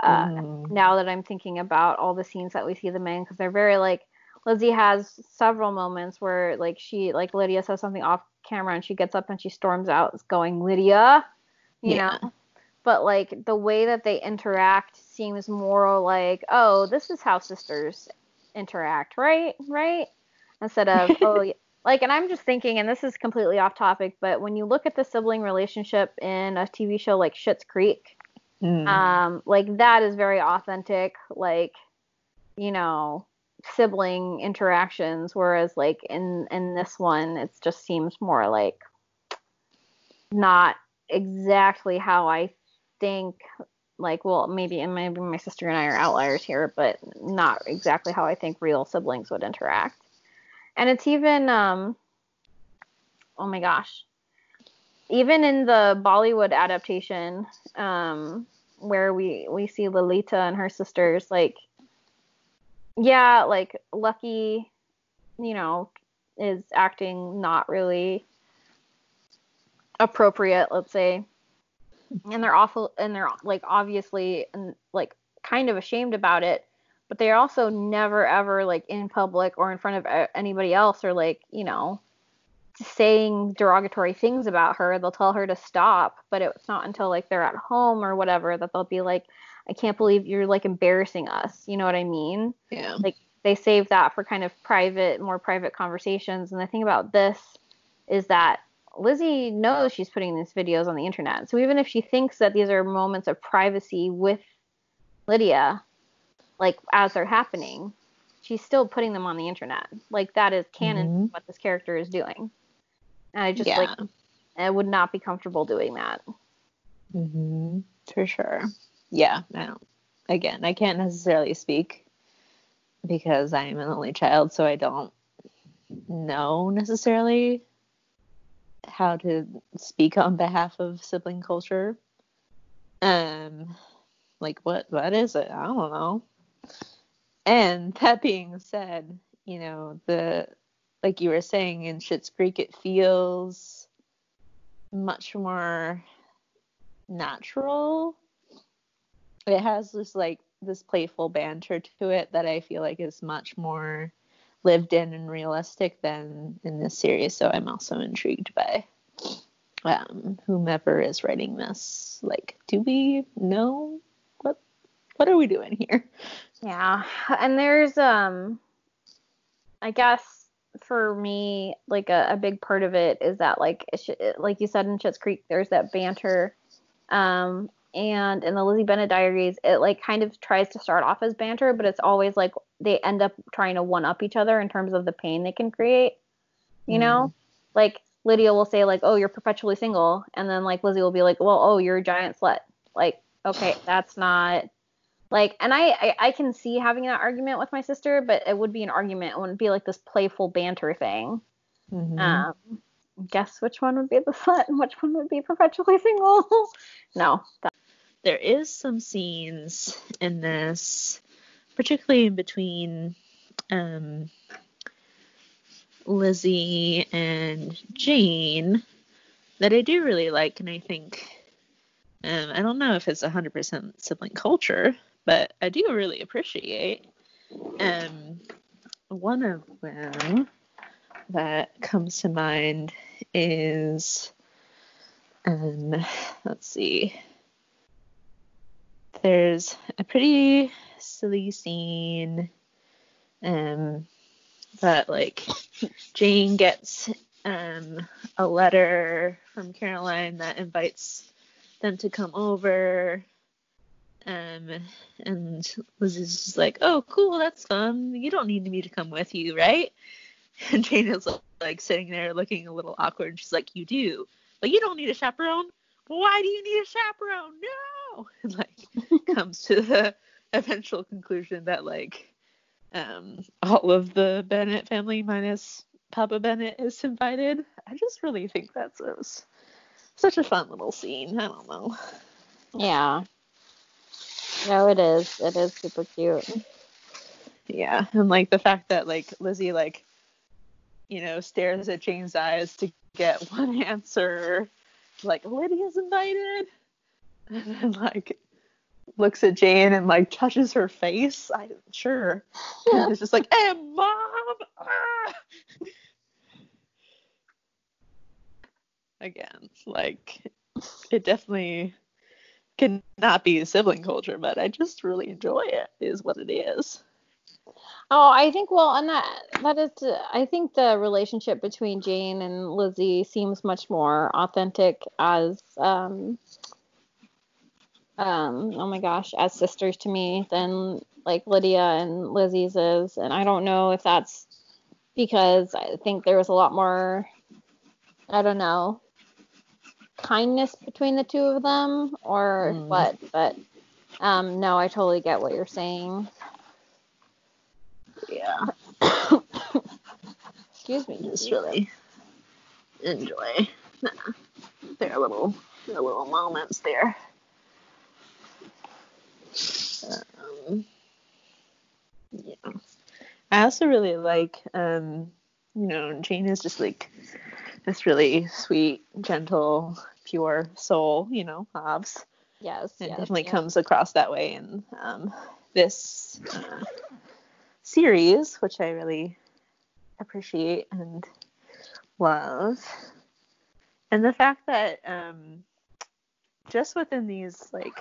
Uh, Mm. Now that I'm thinking about all the scenes that we see them in, because they're very like Lizzie has several moments where like she like Lydia says something off camera and she gets up and she storms out going Lydia, you Yeah. know. But like the way that they interact seems more like oh this is how sisters interact right right instead of oh yeah. like and I'm just thinking and this is completely off topic but when you look at the sibling relationship in a TV show like Schitt's Creek Mm. um like that is very authentic like you know sibling interactions whereas like in in this one it just seems more like not exactly how i think like well maybe and maybe my sister and i are outliers here but not exactly how i think real siblings would interact. And it's even um oh my gosh. Even in the Bollywood adaptation, um, where we we see Lalita and her sisters, like, yeah, like Lucky, you know, is acting not really appropriate, let's say, and they're awful, and they're like obviously and like kind of ashamed about it, but they're also never ever like in public or in front of uh, anybody else or like you know saying derogatory things about her. They'll tell her to stop, but it's not until like they're at home or whatever that they'll be like, I can't believe you're like embarrassing us. You know what I mean? yeah. Like they save that for kind of private, more private conversations. And the thing about this is that Lizzie knows she's putting these videos on the internet. So even if she thinks that these are moments of privacy with Lydia, like as they're happening, she's still putting them on the internet. Like that is canon Mhm. what this character is doing. And I just yeah. like I would not be comfortable doing that. hmm For sure. Yeah. I don't. Again, I can't necessarily speak because I am an only child, so I don't know necessarily how to speak on behalf of sibling culture. Um, like what what is it? I don't know. And that being said, you know the like you were saying in Schitt's Creek, it feels much more natural. It has this like this playful banter to it that I feel like is much more lived in and realistic than in this series. So I'm also intrigued by um, whomever is writing this. Like, do we know what what are we doing here? Yeah. And there's um I guess for me like a, a big part of it is that like sh- like you said in Schitt's Creek there's that banter um and in the Lizzie Bennet diaries it like kind of tries to start off as banter but it's always like they end up trying to one up each other in terms of the pain they can create you know? Like Lydia will say like oh you're perpetually single and then like Lizzie will be like well oh you're a giant slut. Like okay that's not like and I, I i can see having that argument with my sister but it would be an argument it wouldn't be like this playful banter thing. Mhm. um guess which one would be the slut and which one would be perpetually single? No that, there is some scenes in this, particularly in between um, Lizzie and Jane, that I do really like, and I think um, I don't know if it's 100% sibling culture, but I do really appreciate. Um, one of them that comes to mind is, um, let's see there's a pretty silly scene um that like Jane gets um, a letter from Caroline that invites them to come over. Um, and Lizzie's just like, "Oh, cool, that's fun. You don't need me to come with you, right?" And Jane is like sitting there looking a little awkward. and She's like, "You do, but you don't need a chaperone. Why do you need a chaperone? No!" And like comes to the eventual conclusion that like um, all of the Bennet family minus Papa Bennet is invited. I just really think that's a, such a fun little scene. I don't know. Yeah. No, it is. It is super cute. Yeah, and like the fact that like Lizzie like you know stares at Jane's eyes to get one answer, like Lydia's invited, and then like looks at Jane and like touches her face. I sure. Yeah. It's just like, hey, mom. Ah! Again, like it definitely cannot be sibling culture, but I just really enjoy it. Is what it is. Oh, I think well, and that that is, I think the relationship between Jane and Lizzie seems much more authentic as um, um, oh my gosh, as sisters to me than like Lydia and Lizzie's is. And I don't know if that's because I think there was a lot more, I don't know, kindness between the two of them or mm. what. But um, no, I totally get what you're saying. Yeah. Excuse me. Just really enjoy their little their little moments there. Um, yeah. I also really like, um, you know, Jane is just like this really sweet, gentle, pure soul, you know, Hobbs. Yes. It yes, definitely yes. comes across that way in um, this uh, series, which I really appreciate and love. And the fact that um, just within these like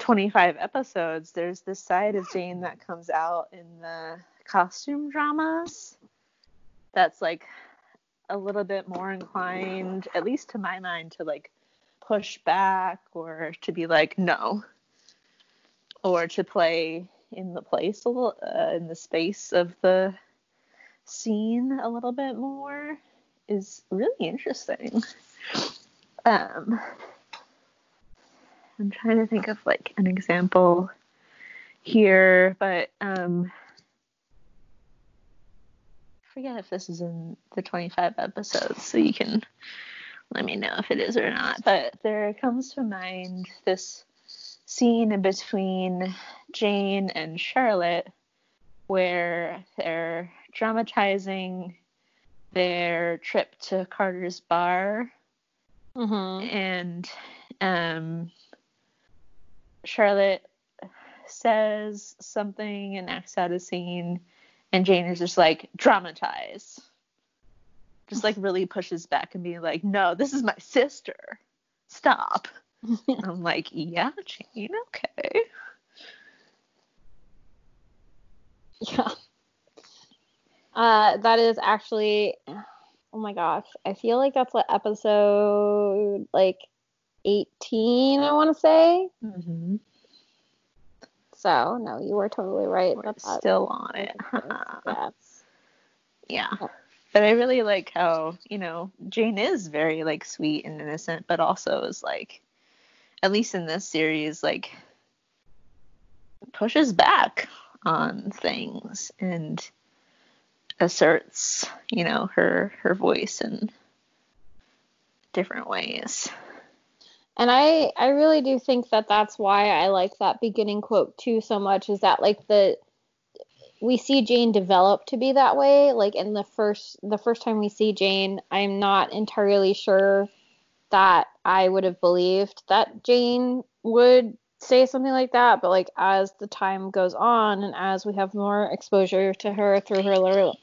25 episodes, there's this side of Jane that comes out in the costume dramas that's like a little bit more inclined, at least to my mind, to like push back or to be like, no, or to play in the place a little, uh, in the space of the scene a little bit more is really interesting. Um, I'm trying to think of like an example here, but um, I forget if this is in the 25 episodes, so you can let me know if it is or not. But there comes to mind this scene between Jane and Charlotte where they're dramatizing their trip to Carter's bar. Mm-hmm. And um, Charlotte says something and acts out a scene, and Jane is just like, dramatize. Just like really pushes back and being like, no, this is my sister. Stop. I'm like, yeah, Jane, okay. Yeah. Uh, that is actually, oh my gosh, I feel like that's what episode like 18, I want to say. Mm-hmm. So, no, you were totally right. We're still on it. yes. Yeah. But I really like how, you know, Jane is very like sweet and innocent, but also is like, at least in this series, like pushes back on things and asserts, you know, her her voice in different ways. And I I really do think that that's why I like that beginning quote too so much is that like the we see Jane develop to be that way. Like in the first the first time we see Jane I'm not entirely sure that I would have believed that Jane would say something like that. But like as the time goes on and as we have more exposure to her through her little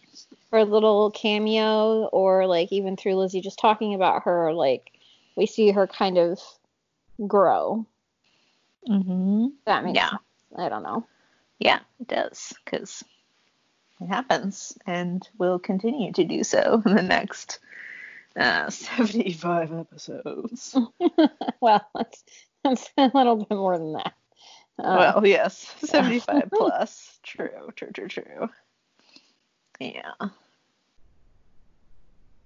her little cameo or like even through Lizzie just talking about her like we see her kind of grow. Mm-hmm. That makes yeah. sense. I don't know. Yeah, it does. Because it happens and will continue to do so in the next uh, 75 episodes. well, that's, that's a little bit more than that. Uh, well, yes, 75 plus. True, true, true, true. Yeah.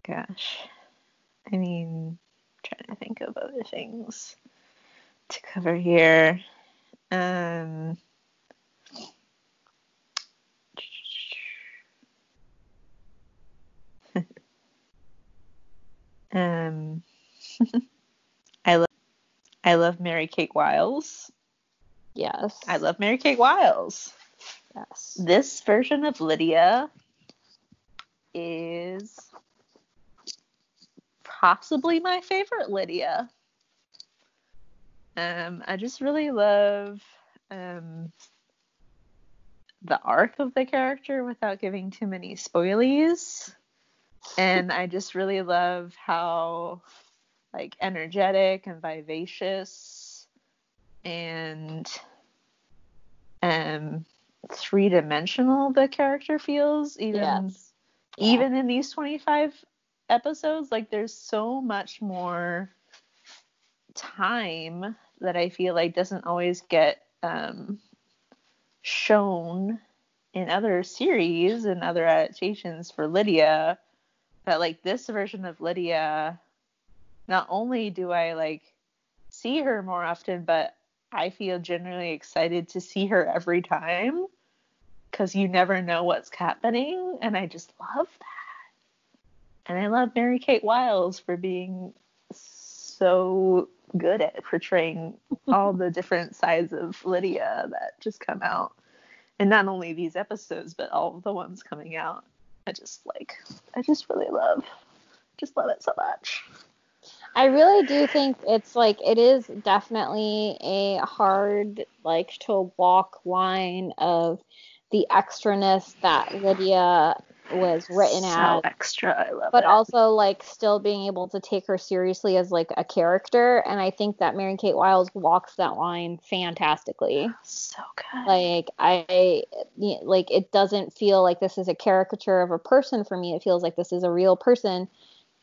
Gosh. I mean, trying to think of other things to cover here. Um, um, I love I love Mary Kate Wiles. Yes. I love Mary Kate Wiles. Yes. This version of Lydia is possibly my favorite Lydia. Um, I just really love um, the arc of the character without giving too many spoilies. And I just really love how like energetic and vivacious and um three dimensional the character feels even Yes. Yeah. even in these 25 episodes like there's so much more time that i feel like doesn't always get um, shown in other series and other adaptations for lydia that like this version of lydia not only do i like see her more often but i feel generally excited to see her every time because you never know what's happening and i just love that. And i love mary kate wiles for being so good at portraying all the different sides of lydia that just come out. And not only these episodes but all the ones coming out. I just like i just really love just love it so much. I really do think it's like it is definitely a hard like to walk line of the extraness that Lydia was written so as extra i love but it also like still being able to take her seriously as like a character and I think that Mary Kate Wiles walks that line fantastically. so good Like I, like it doesn't feel like this is a caricature of a person for me. It feels like this is a real person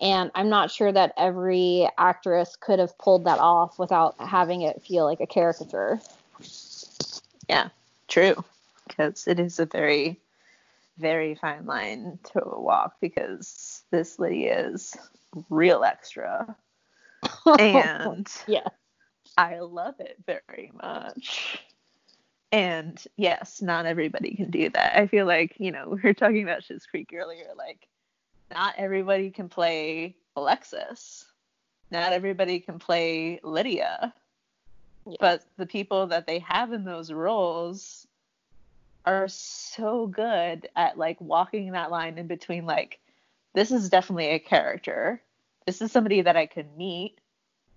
and I'm not sure that every actress could have pulled that off without having it feel like a caricature. Yeah, true. Because it is a very, very fine line to walk because this Lydia is real extra. And yeah. I love it very much. And yes, not everybody can do that. I feel like, you know, we were talking about Schitt's Creek earlier, like, not everybody can play Alexis. Not everybody can play Lydia. Yeah. But the people that they have in those roles are so good at like walking that line in between like this is definitely a character. This is somebody that I could meet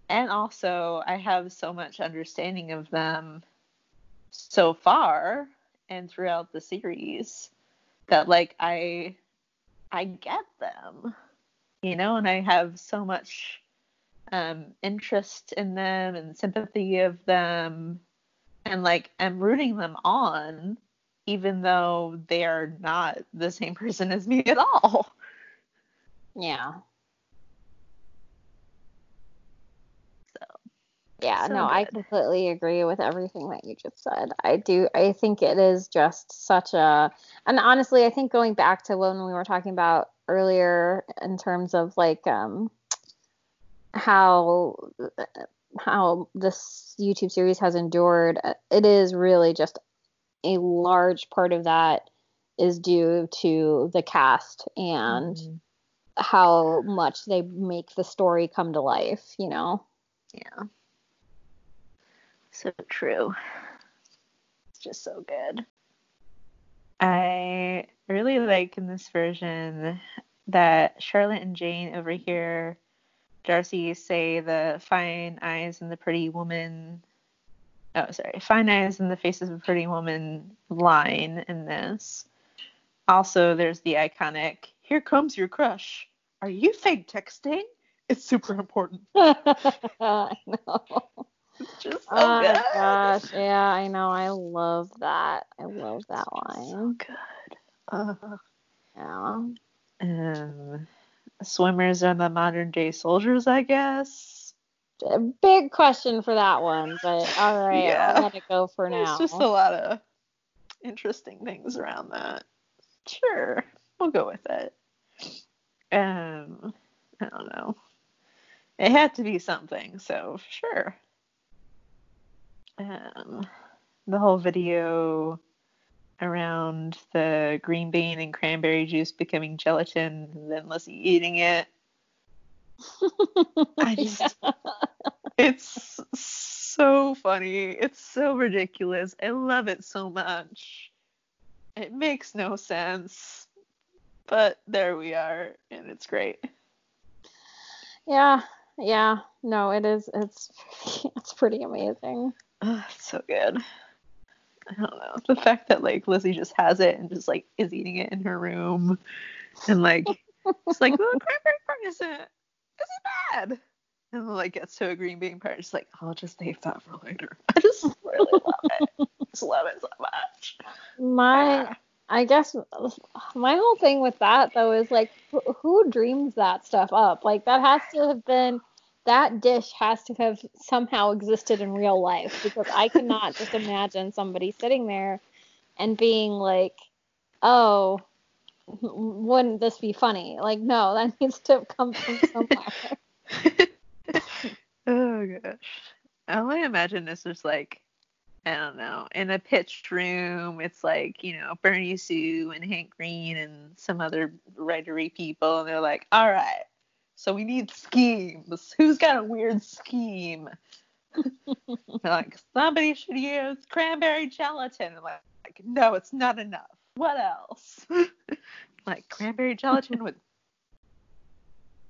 and also I have so much understanding of them so far and throughout the series that like I I get them. You know, and I have so much um interest in them and sympathy of them and like I'm rooting them on even though they are not the same person as me at all. Yeah. So Yeah, So no, I completely agree with everything that you just said. I do. I think it is just such a, and honestly, I think going back to when we were talking about earlier in terms of like um how how this YouTube series has endured, it is really just a large part of that is due to the cast and Mhm. how much they make the story come to life, you know. Yeah. So true. It's just so good. I really like in this version that Charlotte and Jane over here, Darcy say the fine eyes and the pretty woman. Oh, sorry. Fine eyes and the face of a pretty woman line in this. Also, there's the iconic, here comes your crush. Are you fake texting? It's super important. I know. It's just so oh good. gosh, yeah, I know. I love that. I love that So line. good. Uh, Yeah. um, swimmers are the modern day soldiers, I guess. A big question for that one, but all right, Yeah. I'll let it go for now. There's just a lot of interesting things around that. Sure, we'll go with it. Um, I don't know. It had to be something, so sure. Um, the whole video around the green bean and cranberry juice becoming gelatin, and then Lizzie eating it. I just, it's so funny. It's so ridiculous. I love it so much. It makes no sense, but there we are, and it's great. yeah, yeah. No, it is. It's it's pretty amazing. Ugh, it's so good. I don't know. The fact that like Lizzie just has it and just like is eating it in her room, and like it's like, oh, cranberry part isn't isn't bad. And then, like gets to a green bean part, it's like, I'll just save that for later. I just really love it. Just love it so much. My, I guess my whole thing with that though is like, wh- who dreams that stuff up? Like that has to have been. That dish has to have somehow existed in real life because I cannot just imagine somebody sitting there and being like, "Oh, wouldn't this be funny?" Like, no, that needs to come from somewhere. oh gosh. All I imagine this is just like, I don't know, in a pitched room, it's like, you know, Bernie Su and Hank Green and some other writery people, and they're like, all right, so we need schemes. Who's got a weird scheme? like, somebody should use cranberry gelatin. I'm like, no, it's not enough. What else? like cranberry gelatin with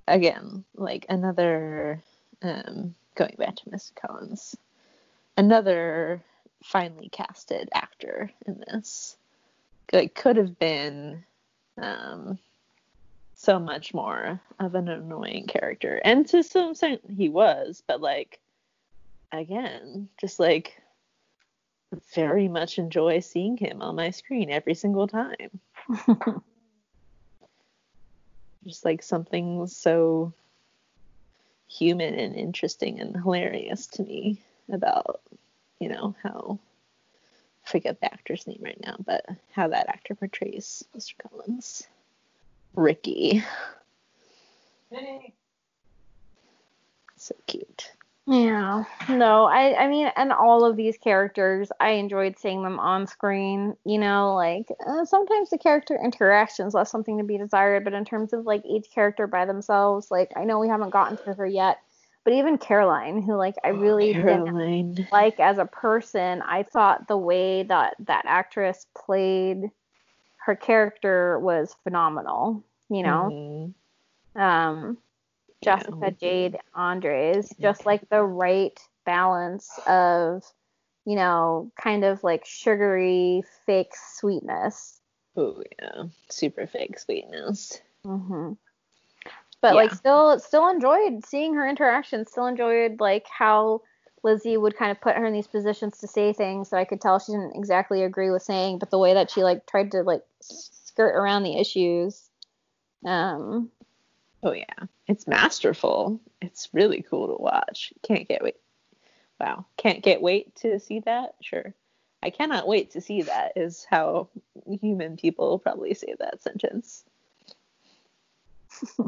again, like another um going back to Mr. Collins, another finely casted actor in this. Like could have been um so much more of an annoying character. And to some extent he was, but like again, just like very much enjoy seeing him on my screen every single time. Just like something so human and interesting and hilarious to me about, you know, how I forget the actor's name right now, but how that actor portrays Mr. Collins. Ricky. So cute. Yeah. No, I I mean, and all of these characters, I enjoyed seeing them on screen. You know, like uh, sometimes the character interactions left something to be desired, but in terms of like each character by themselves, like I know we haven't gotten to her yet, but even Caroline, who like I really didn't like as a person, I thought the way that that actress played her character was phenomenal. You know, Mhm. um. Jessica Jade Andres, just like the right balance of, you know, kind of like sugary fake sweetness. Oh yeah, super fake sweetness. hmm But like still, still enjoyed seeing her interactions. Still enjoyed like how Lizzie would kind of put her in these positions to say things that I could tell she didn't exactly agree with saying, but the way that she like tried to like skirt around the issues. Um, Oh yeah, it's masterful. It's really cool to watch. Can't get wait. Wow, can't get wait to see that. Sure, I cannot wait to see that. Is how human people probably say that sentence.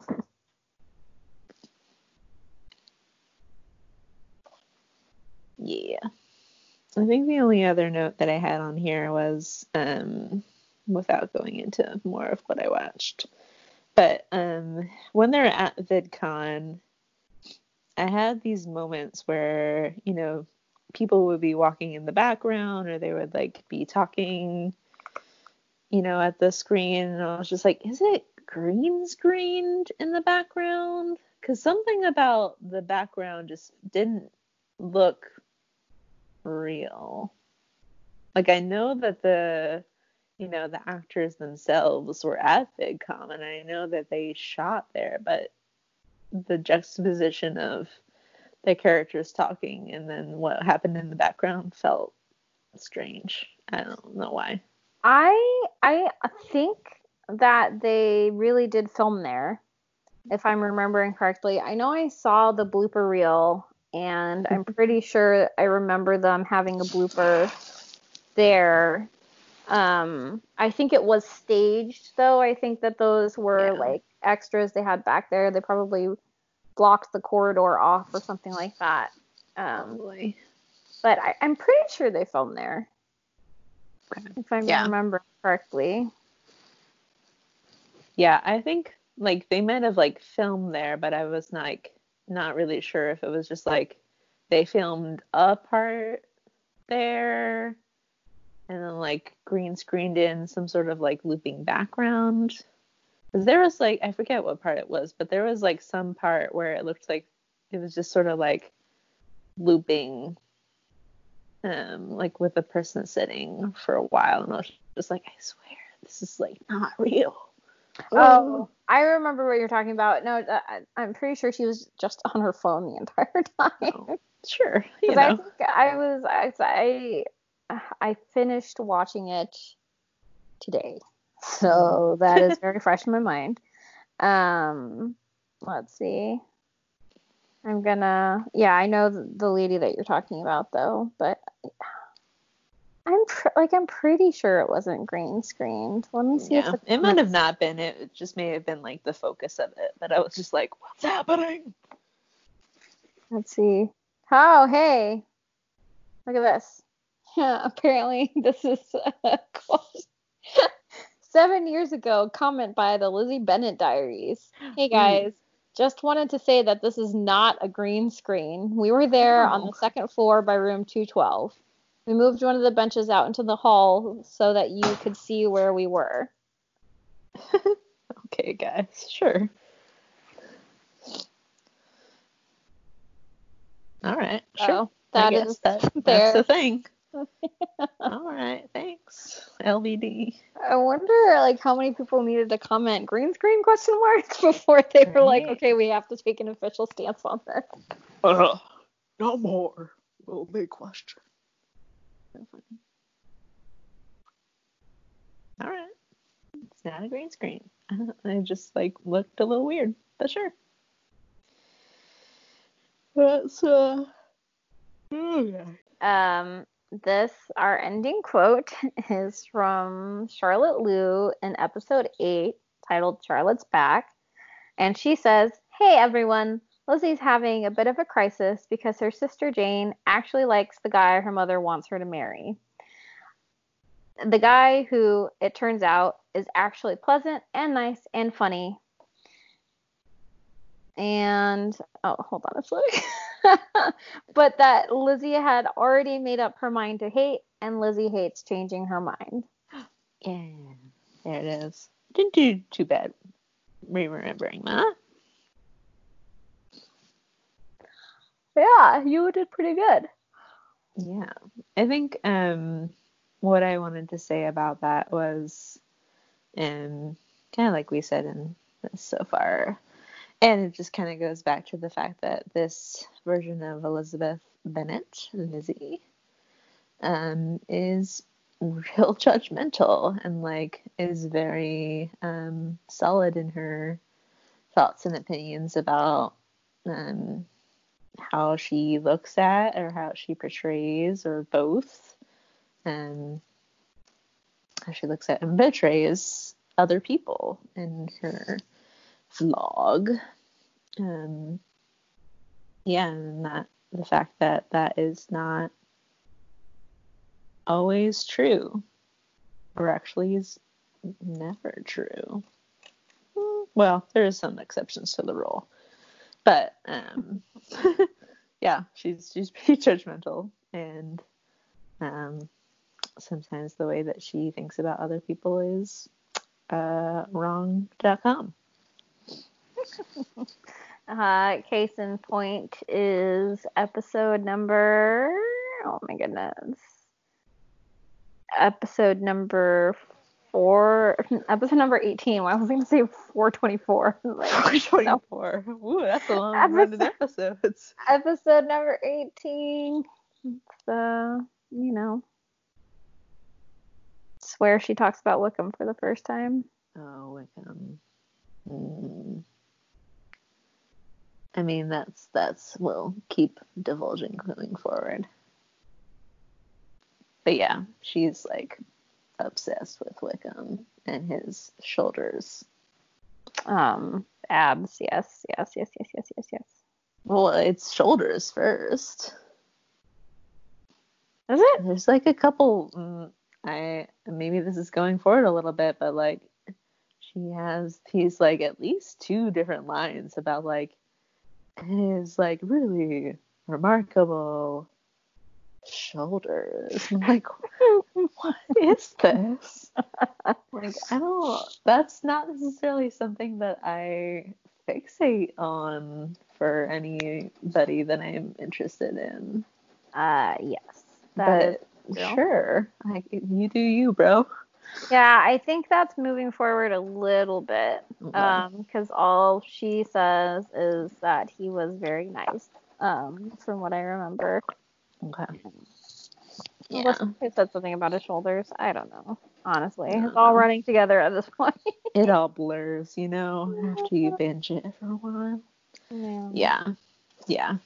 yeah, I think the only other note that I had on here was, um, without going into more of what I watched. But um, when they're at VidCon, I had these moments where, you know, people would be walking in the background or they would like be talking, you know, at the screen. And I was just like, is it green screened in the background? Because something about the background just didn't look real. Like, I know that the you know, the actors themselves were at VidCon, and I know that they shot there, but the juxtaposition of the characters talking and then what happened in the background felt strange. I don't know why. I I think that they really did film there, if I'm remembering correctly. I know I saw the blooper reel, and I'm pretty sure I remember them having a blooper there. Um, I think it was staged though. I think that those were Yeah. like extras they had back there. They probably blocked the corridor off or something like that. Um, Probably. but I, I'm pretty sure they filmed there, if I Yeah. remember correctly. Yeah, I think like they might have like filmed there, but I was like not really sure if it was just like they filmed a part there and then like green screened in some sort of like looping background. Because there was like I forget what part it was, but there was like some part where it looked like it was just sort of like looping um like with a person sitting for a while and I was just like I swear this is like not real. Oh, I remember what you're talking about. No, uh, I'm pretty sure she was just on her phone the entire time. Oh, sure. You Because I think I was I, I I finished watching it today, so that is very fresh in my mind. Um, let's see. I'm gonna yeah I know the, lady that you're talking about though, but I'm pr- like I'm pretty sure it wasn't green screened. Let me see yeah, if it might have not been. It just may have been like the focus of it. But I was just like, what's happening? Let's see. Oh, hey. Look at this. Yeah, apparently this is a quote. Seven years ago, comment by the Lizzie Bennet Diaries. Hey hmm. guys, just wanted to say that this is not a green screen. We were there on the Oh. second floor by room 212. We moved one of the benches out into the hall so that you could see where we were. Okay, guys, sure. All right, sure. So that is that, that's the thing. All right, thanks, LBD. I wonder like how many people needed to comment green screen question mark before they were like, okay, we have to take an official stance on this. Uh, no more. Will be question. All right. It's not a green screen. I just like looked a little weird, but sure. That's uh. Okay. Um, this our ending quote is from Charlotte Lu in episode eight, titled "Charlotte's Back," and she says, "Hey everyone." Lizzie's having a bit of a crisis because her sister Jane actually likes the guy her mother wants her to marry. The guy who, it turns out, is actually pleasant and nice and funny. And, oh, hold on a sec. but that Lizzie had already made up her mind to hate, and Lizzie hates changing her mind. Yeah. There it is. Didn't do too bad re-remembering that. Yeah, you did pretty good. Yeah. I think um what I wanted to say about that was um kind of like we said in this so far. And it just kind of goes back to the fact that this version of Elizabeth Bennet, Lizzie, um, is real judgmental and like is very um, solid in her thoughts and opinions about um, how she looks at or how she portrays or both and how she looks at and betrays other people in her vlog um yeah and that the fact that that is not always true or actually is never true. Well there's some exceptions to the rule but um yeah she's she's pretty judgmental and um sometimes the way that she thinks about other people is uh wrong.com Uh, case in point is episode number. Oh my goodness. Episode number four. Episode number 18. Well, I was going to say 424. Like, 424 Ooh, that's a long run of episodes episode number 18. It's, uh, you know, it's where she talks about Wickham for the first time. Oh, Wickham. Mm. I mean, that's that's we'll keep divulging going forward. But yeah, she's like obsessed with Wickham and his shoulders. Um, abs. Yes, yes, yes, yes, yes, yes, yes. Well, it's shoulders first. Is it? There's like a couple. Mm, I maybe this is going forward a little bit, but like she has these like at least two different lines about like his like really remarkable shoulders. I'm like, what is this? like, I don't. That's not necessarily something that I fixate on for anybody that I'm interested in. Uh, yes, that but is sure, Like, you do you, bro. Yeah, I think that's moving forward a little bit. Okay. Um, because all she says is that he was very nice. Um, from what I remember. Okay. Yeah. Who said something about his shoulders? I don't know. Honestly, it's all running together at this point. it all blurs, you know, after you binge it for a while. Yeah. Yeah. Yeah.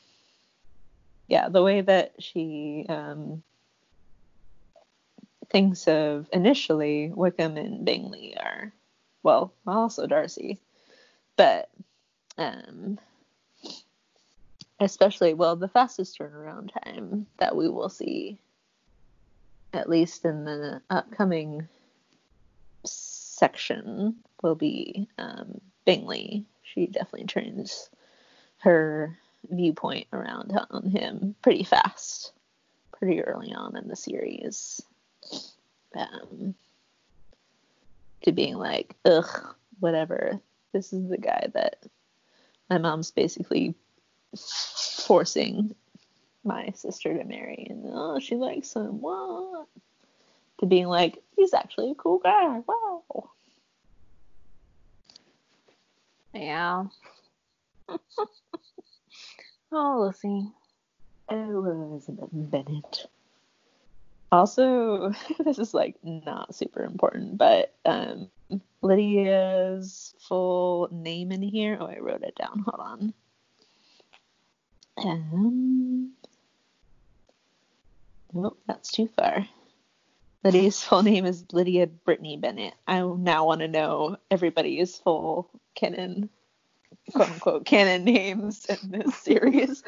Yeah. The way that she um, thinks of initially Wickham and Bingley are, well, also Darcy, but um, especially well the fastest turnaround time that we will see at least in the upcoming section will be um, Bingley. She definitely turns her viewpoint around on him pretty fast, pretty early on in the series. Um, to being like, ugh, whatever. This is the guy that my mom's basically forcing my sister to marry, and oh, she likes him. What? To being like, he's actually a cool guy. Wow. Yeah. oh, Lucy. Oh, Elizabeth Bennet. Also, this is like not super important, but um, Lydia's full name in here. Oh, I wrote it down. Hold on. Um, nope, that's too far. Lydia's full name is Lydia Brittany Bennet. I now want to know everybody's full canon, quote unquote, canon names in this series.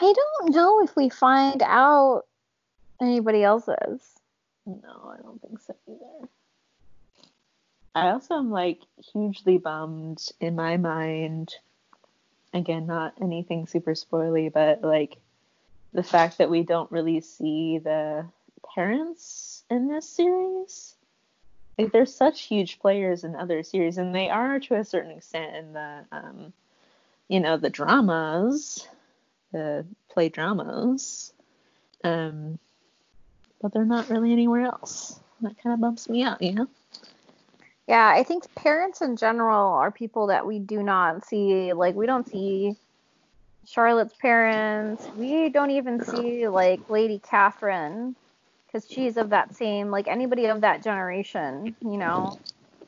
I don't know if we find out anybody else's. No, I don't think so either. I also am like hugely bummed in my mind. Again, not anything super spoily, but like the fact that we don't really see the parents in this series. Like they're such huge players in other series, and they are to a certain extent in the, um, you know, the dramas, the play dramas. Um, but they're not really anywhere else. That kind of bumps me out, you know. Yeah, I think parents in general are people that we do not see. Like, we don't see Charlotte's parents. We don't even see, like, Lady Catherine because she's of that same, like, anybody of that generation, you know?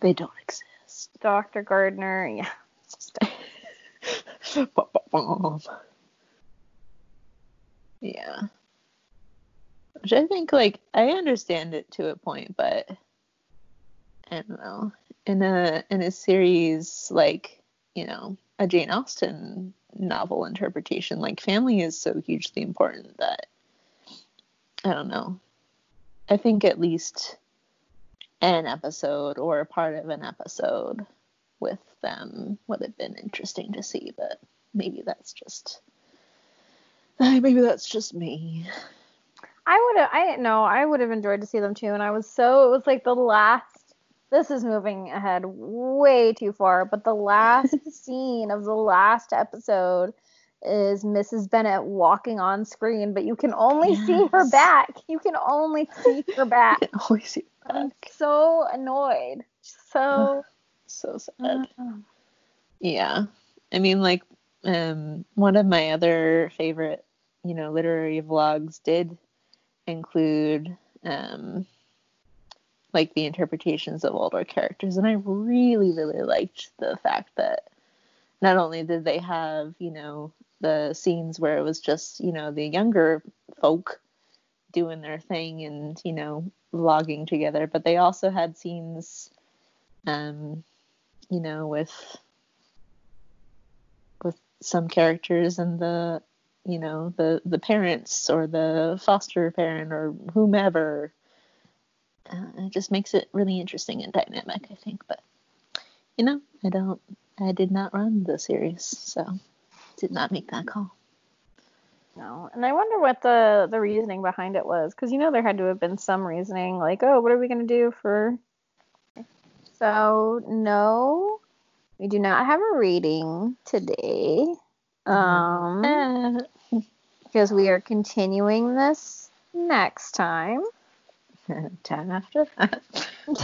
They don't exist. Dr. Gardiner, yeah. yeah. Which I think, like, I understand it to a point, but I don't know, in a in a series like you know a Jane Austen novel interpretation, like family is so hugely important that I don't know. I think at least an episode or a part of an episode with them would have been interesting to see, but maybe that's just maybe that's just me. I would have I know I would have enjoyed to see them too, and I was so it was like the last this is moving ahead way too far, but the last scene of the last episode is Mrs. Bennet walking on screen, but you can only yes. see her back. You can only see her back. only see her back. I'm so annoyed. So so sad. Yeah. I mean like um one of my other favorite, you know, literary vlogs did include um, like the interpretations of older characters. And I really, really liked the fact that not only did they have, you know, the scenes where it was just, you know, the younger folk doing their thing and, you know, vlogging together, but they also had scenes, um, you know, with with some characters and the you know the the parents or the foster parent or whomever. Uh, it just makes it really interesting and dynamic i think but you know i don't i did not run the series so did not make that call. No and i wonder what the the reasoning behind it was because you know there had to have been some reasoning like oh what are we going to do for so no we do not have a reading today. Um uh, because we are continuing this next time. Time after that.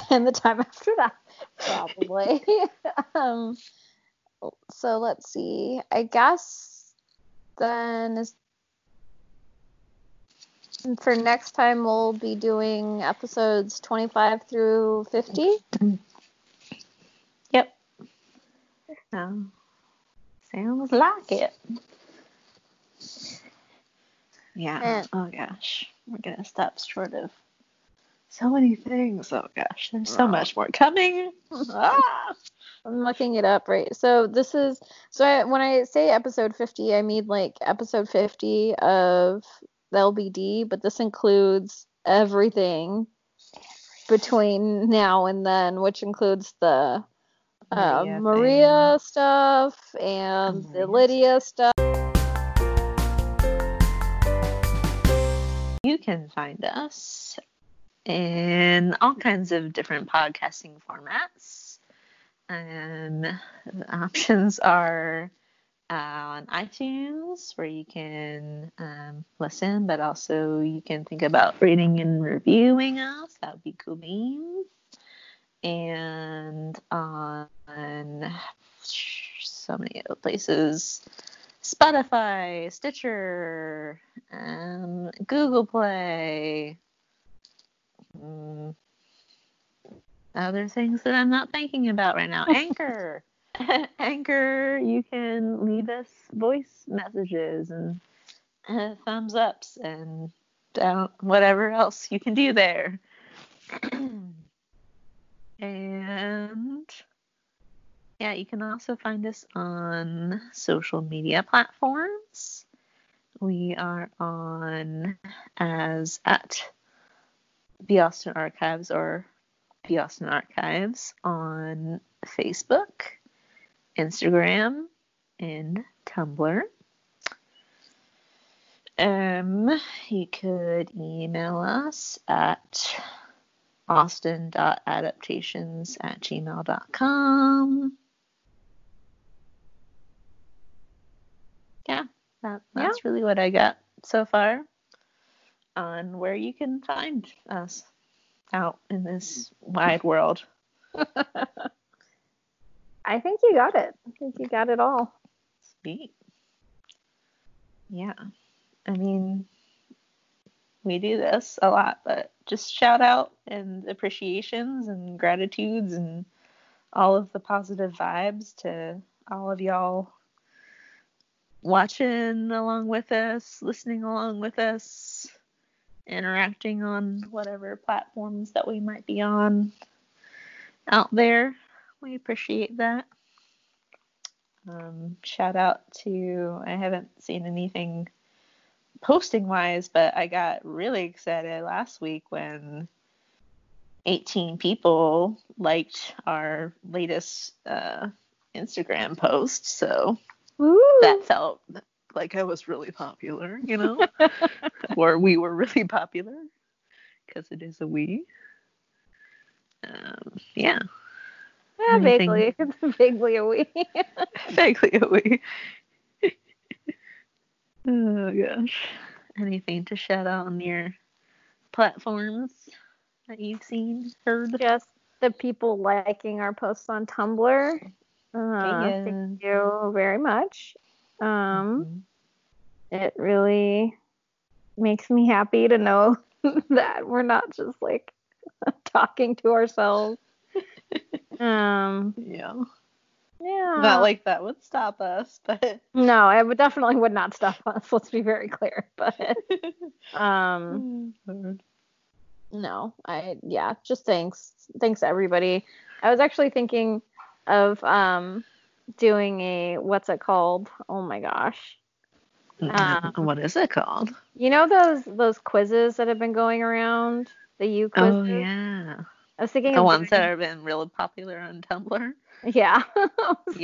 And the time after that probably. Um so let's see. I guess then is for next time we'll be doing episodes 25 through 50 yep. No sounds like it yeah. Oh gosh. We're gonna stop short of so many things. Oh gosh. There's so much more coming. Ah! i'm looking it up right? So this is so I, when i say episode 50 i mean like episode 50 of the lbd but this includes everything between now and then which includes the uh, Maria Maria stuff and the Lydia stuff. Can find us in all kinds of different podcasting formats. And the options are uh, on iTunes, where you can um, listen, but also you can think about rating and reviewing us. That would be cool beans. And on so many other places. Spotify, Stitcher, um, Google Play, mm, other things that I'm not thinking about right now. Anchor, Anchor, you can leave us voice messages and uh, thumbs ups and down whatever else you can do there. and yeah, you can also find us on social media platforms. We are on as at the Austen Archives or the Austen Archives on Facebook, Instagram, and Tumblr. Um, you could email us at austen.adaptations at gmail.com. Yeah, that, that's really what I got so far on where you can find us out in this wide world. I think you got it. I think you got it all. Sweet. Yeah. I mean, we do this a lot, but just shout out and appreciations and gratitudes and all of the positive vibes to all of y'all watching along with us, listening along with us, interacting on whatever platforms that we might be on out there. We appreciate that. Um, shout out to, I haven't seen anything posting wise, but I got really excited last week when 18 people liked our latest uh, Instagram post. So Woo! that felt like I was really popular, you know, or we were really popular because it is a we. Um, yeah, yeah, vaguely. It's vaguely a we. vaguely a we. oh gosh. Anything to shout out on your platforms that you've seen, heard? Just the people liking our posts on Tumblr. Uh, Thank you very much. Um, Mhm. it really makes me happy to know that we're not just like talking to ourselves. Um, Yeah. yeah. Not like that would stop us, but no, it would definitely would not stop us. Let's be very clear. But um, no, I yeah, just thanks, thanks everybody. I was actually thinking of um doing a what's it called? Oh my gosh. Um, what is it called? You know those those quizzes that have been going around? The U quizzes? Oh yeah. I was thinking The ones doing- that have been really popular on Tumblr. Yeah. Yes,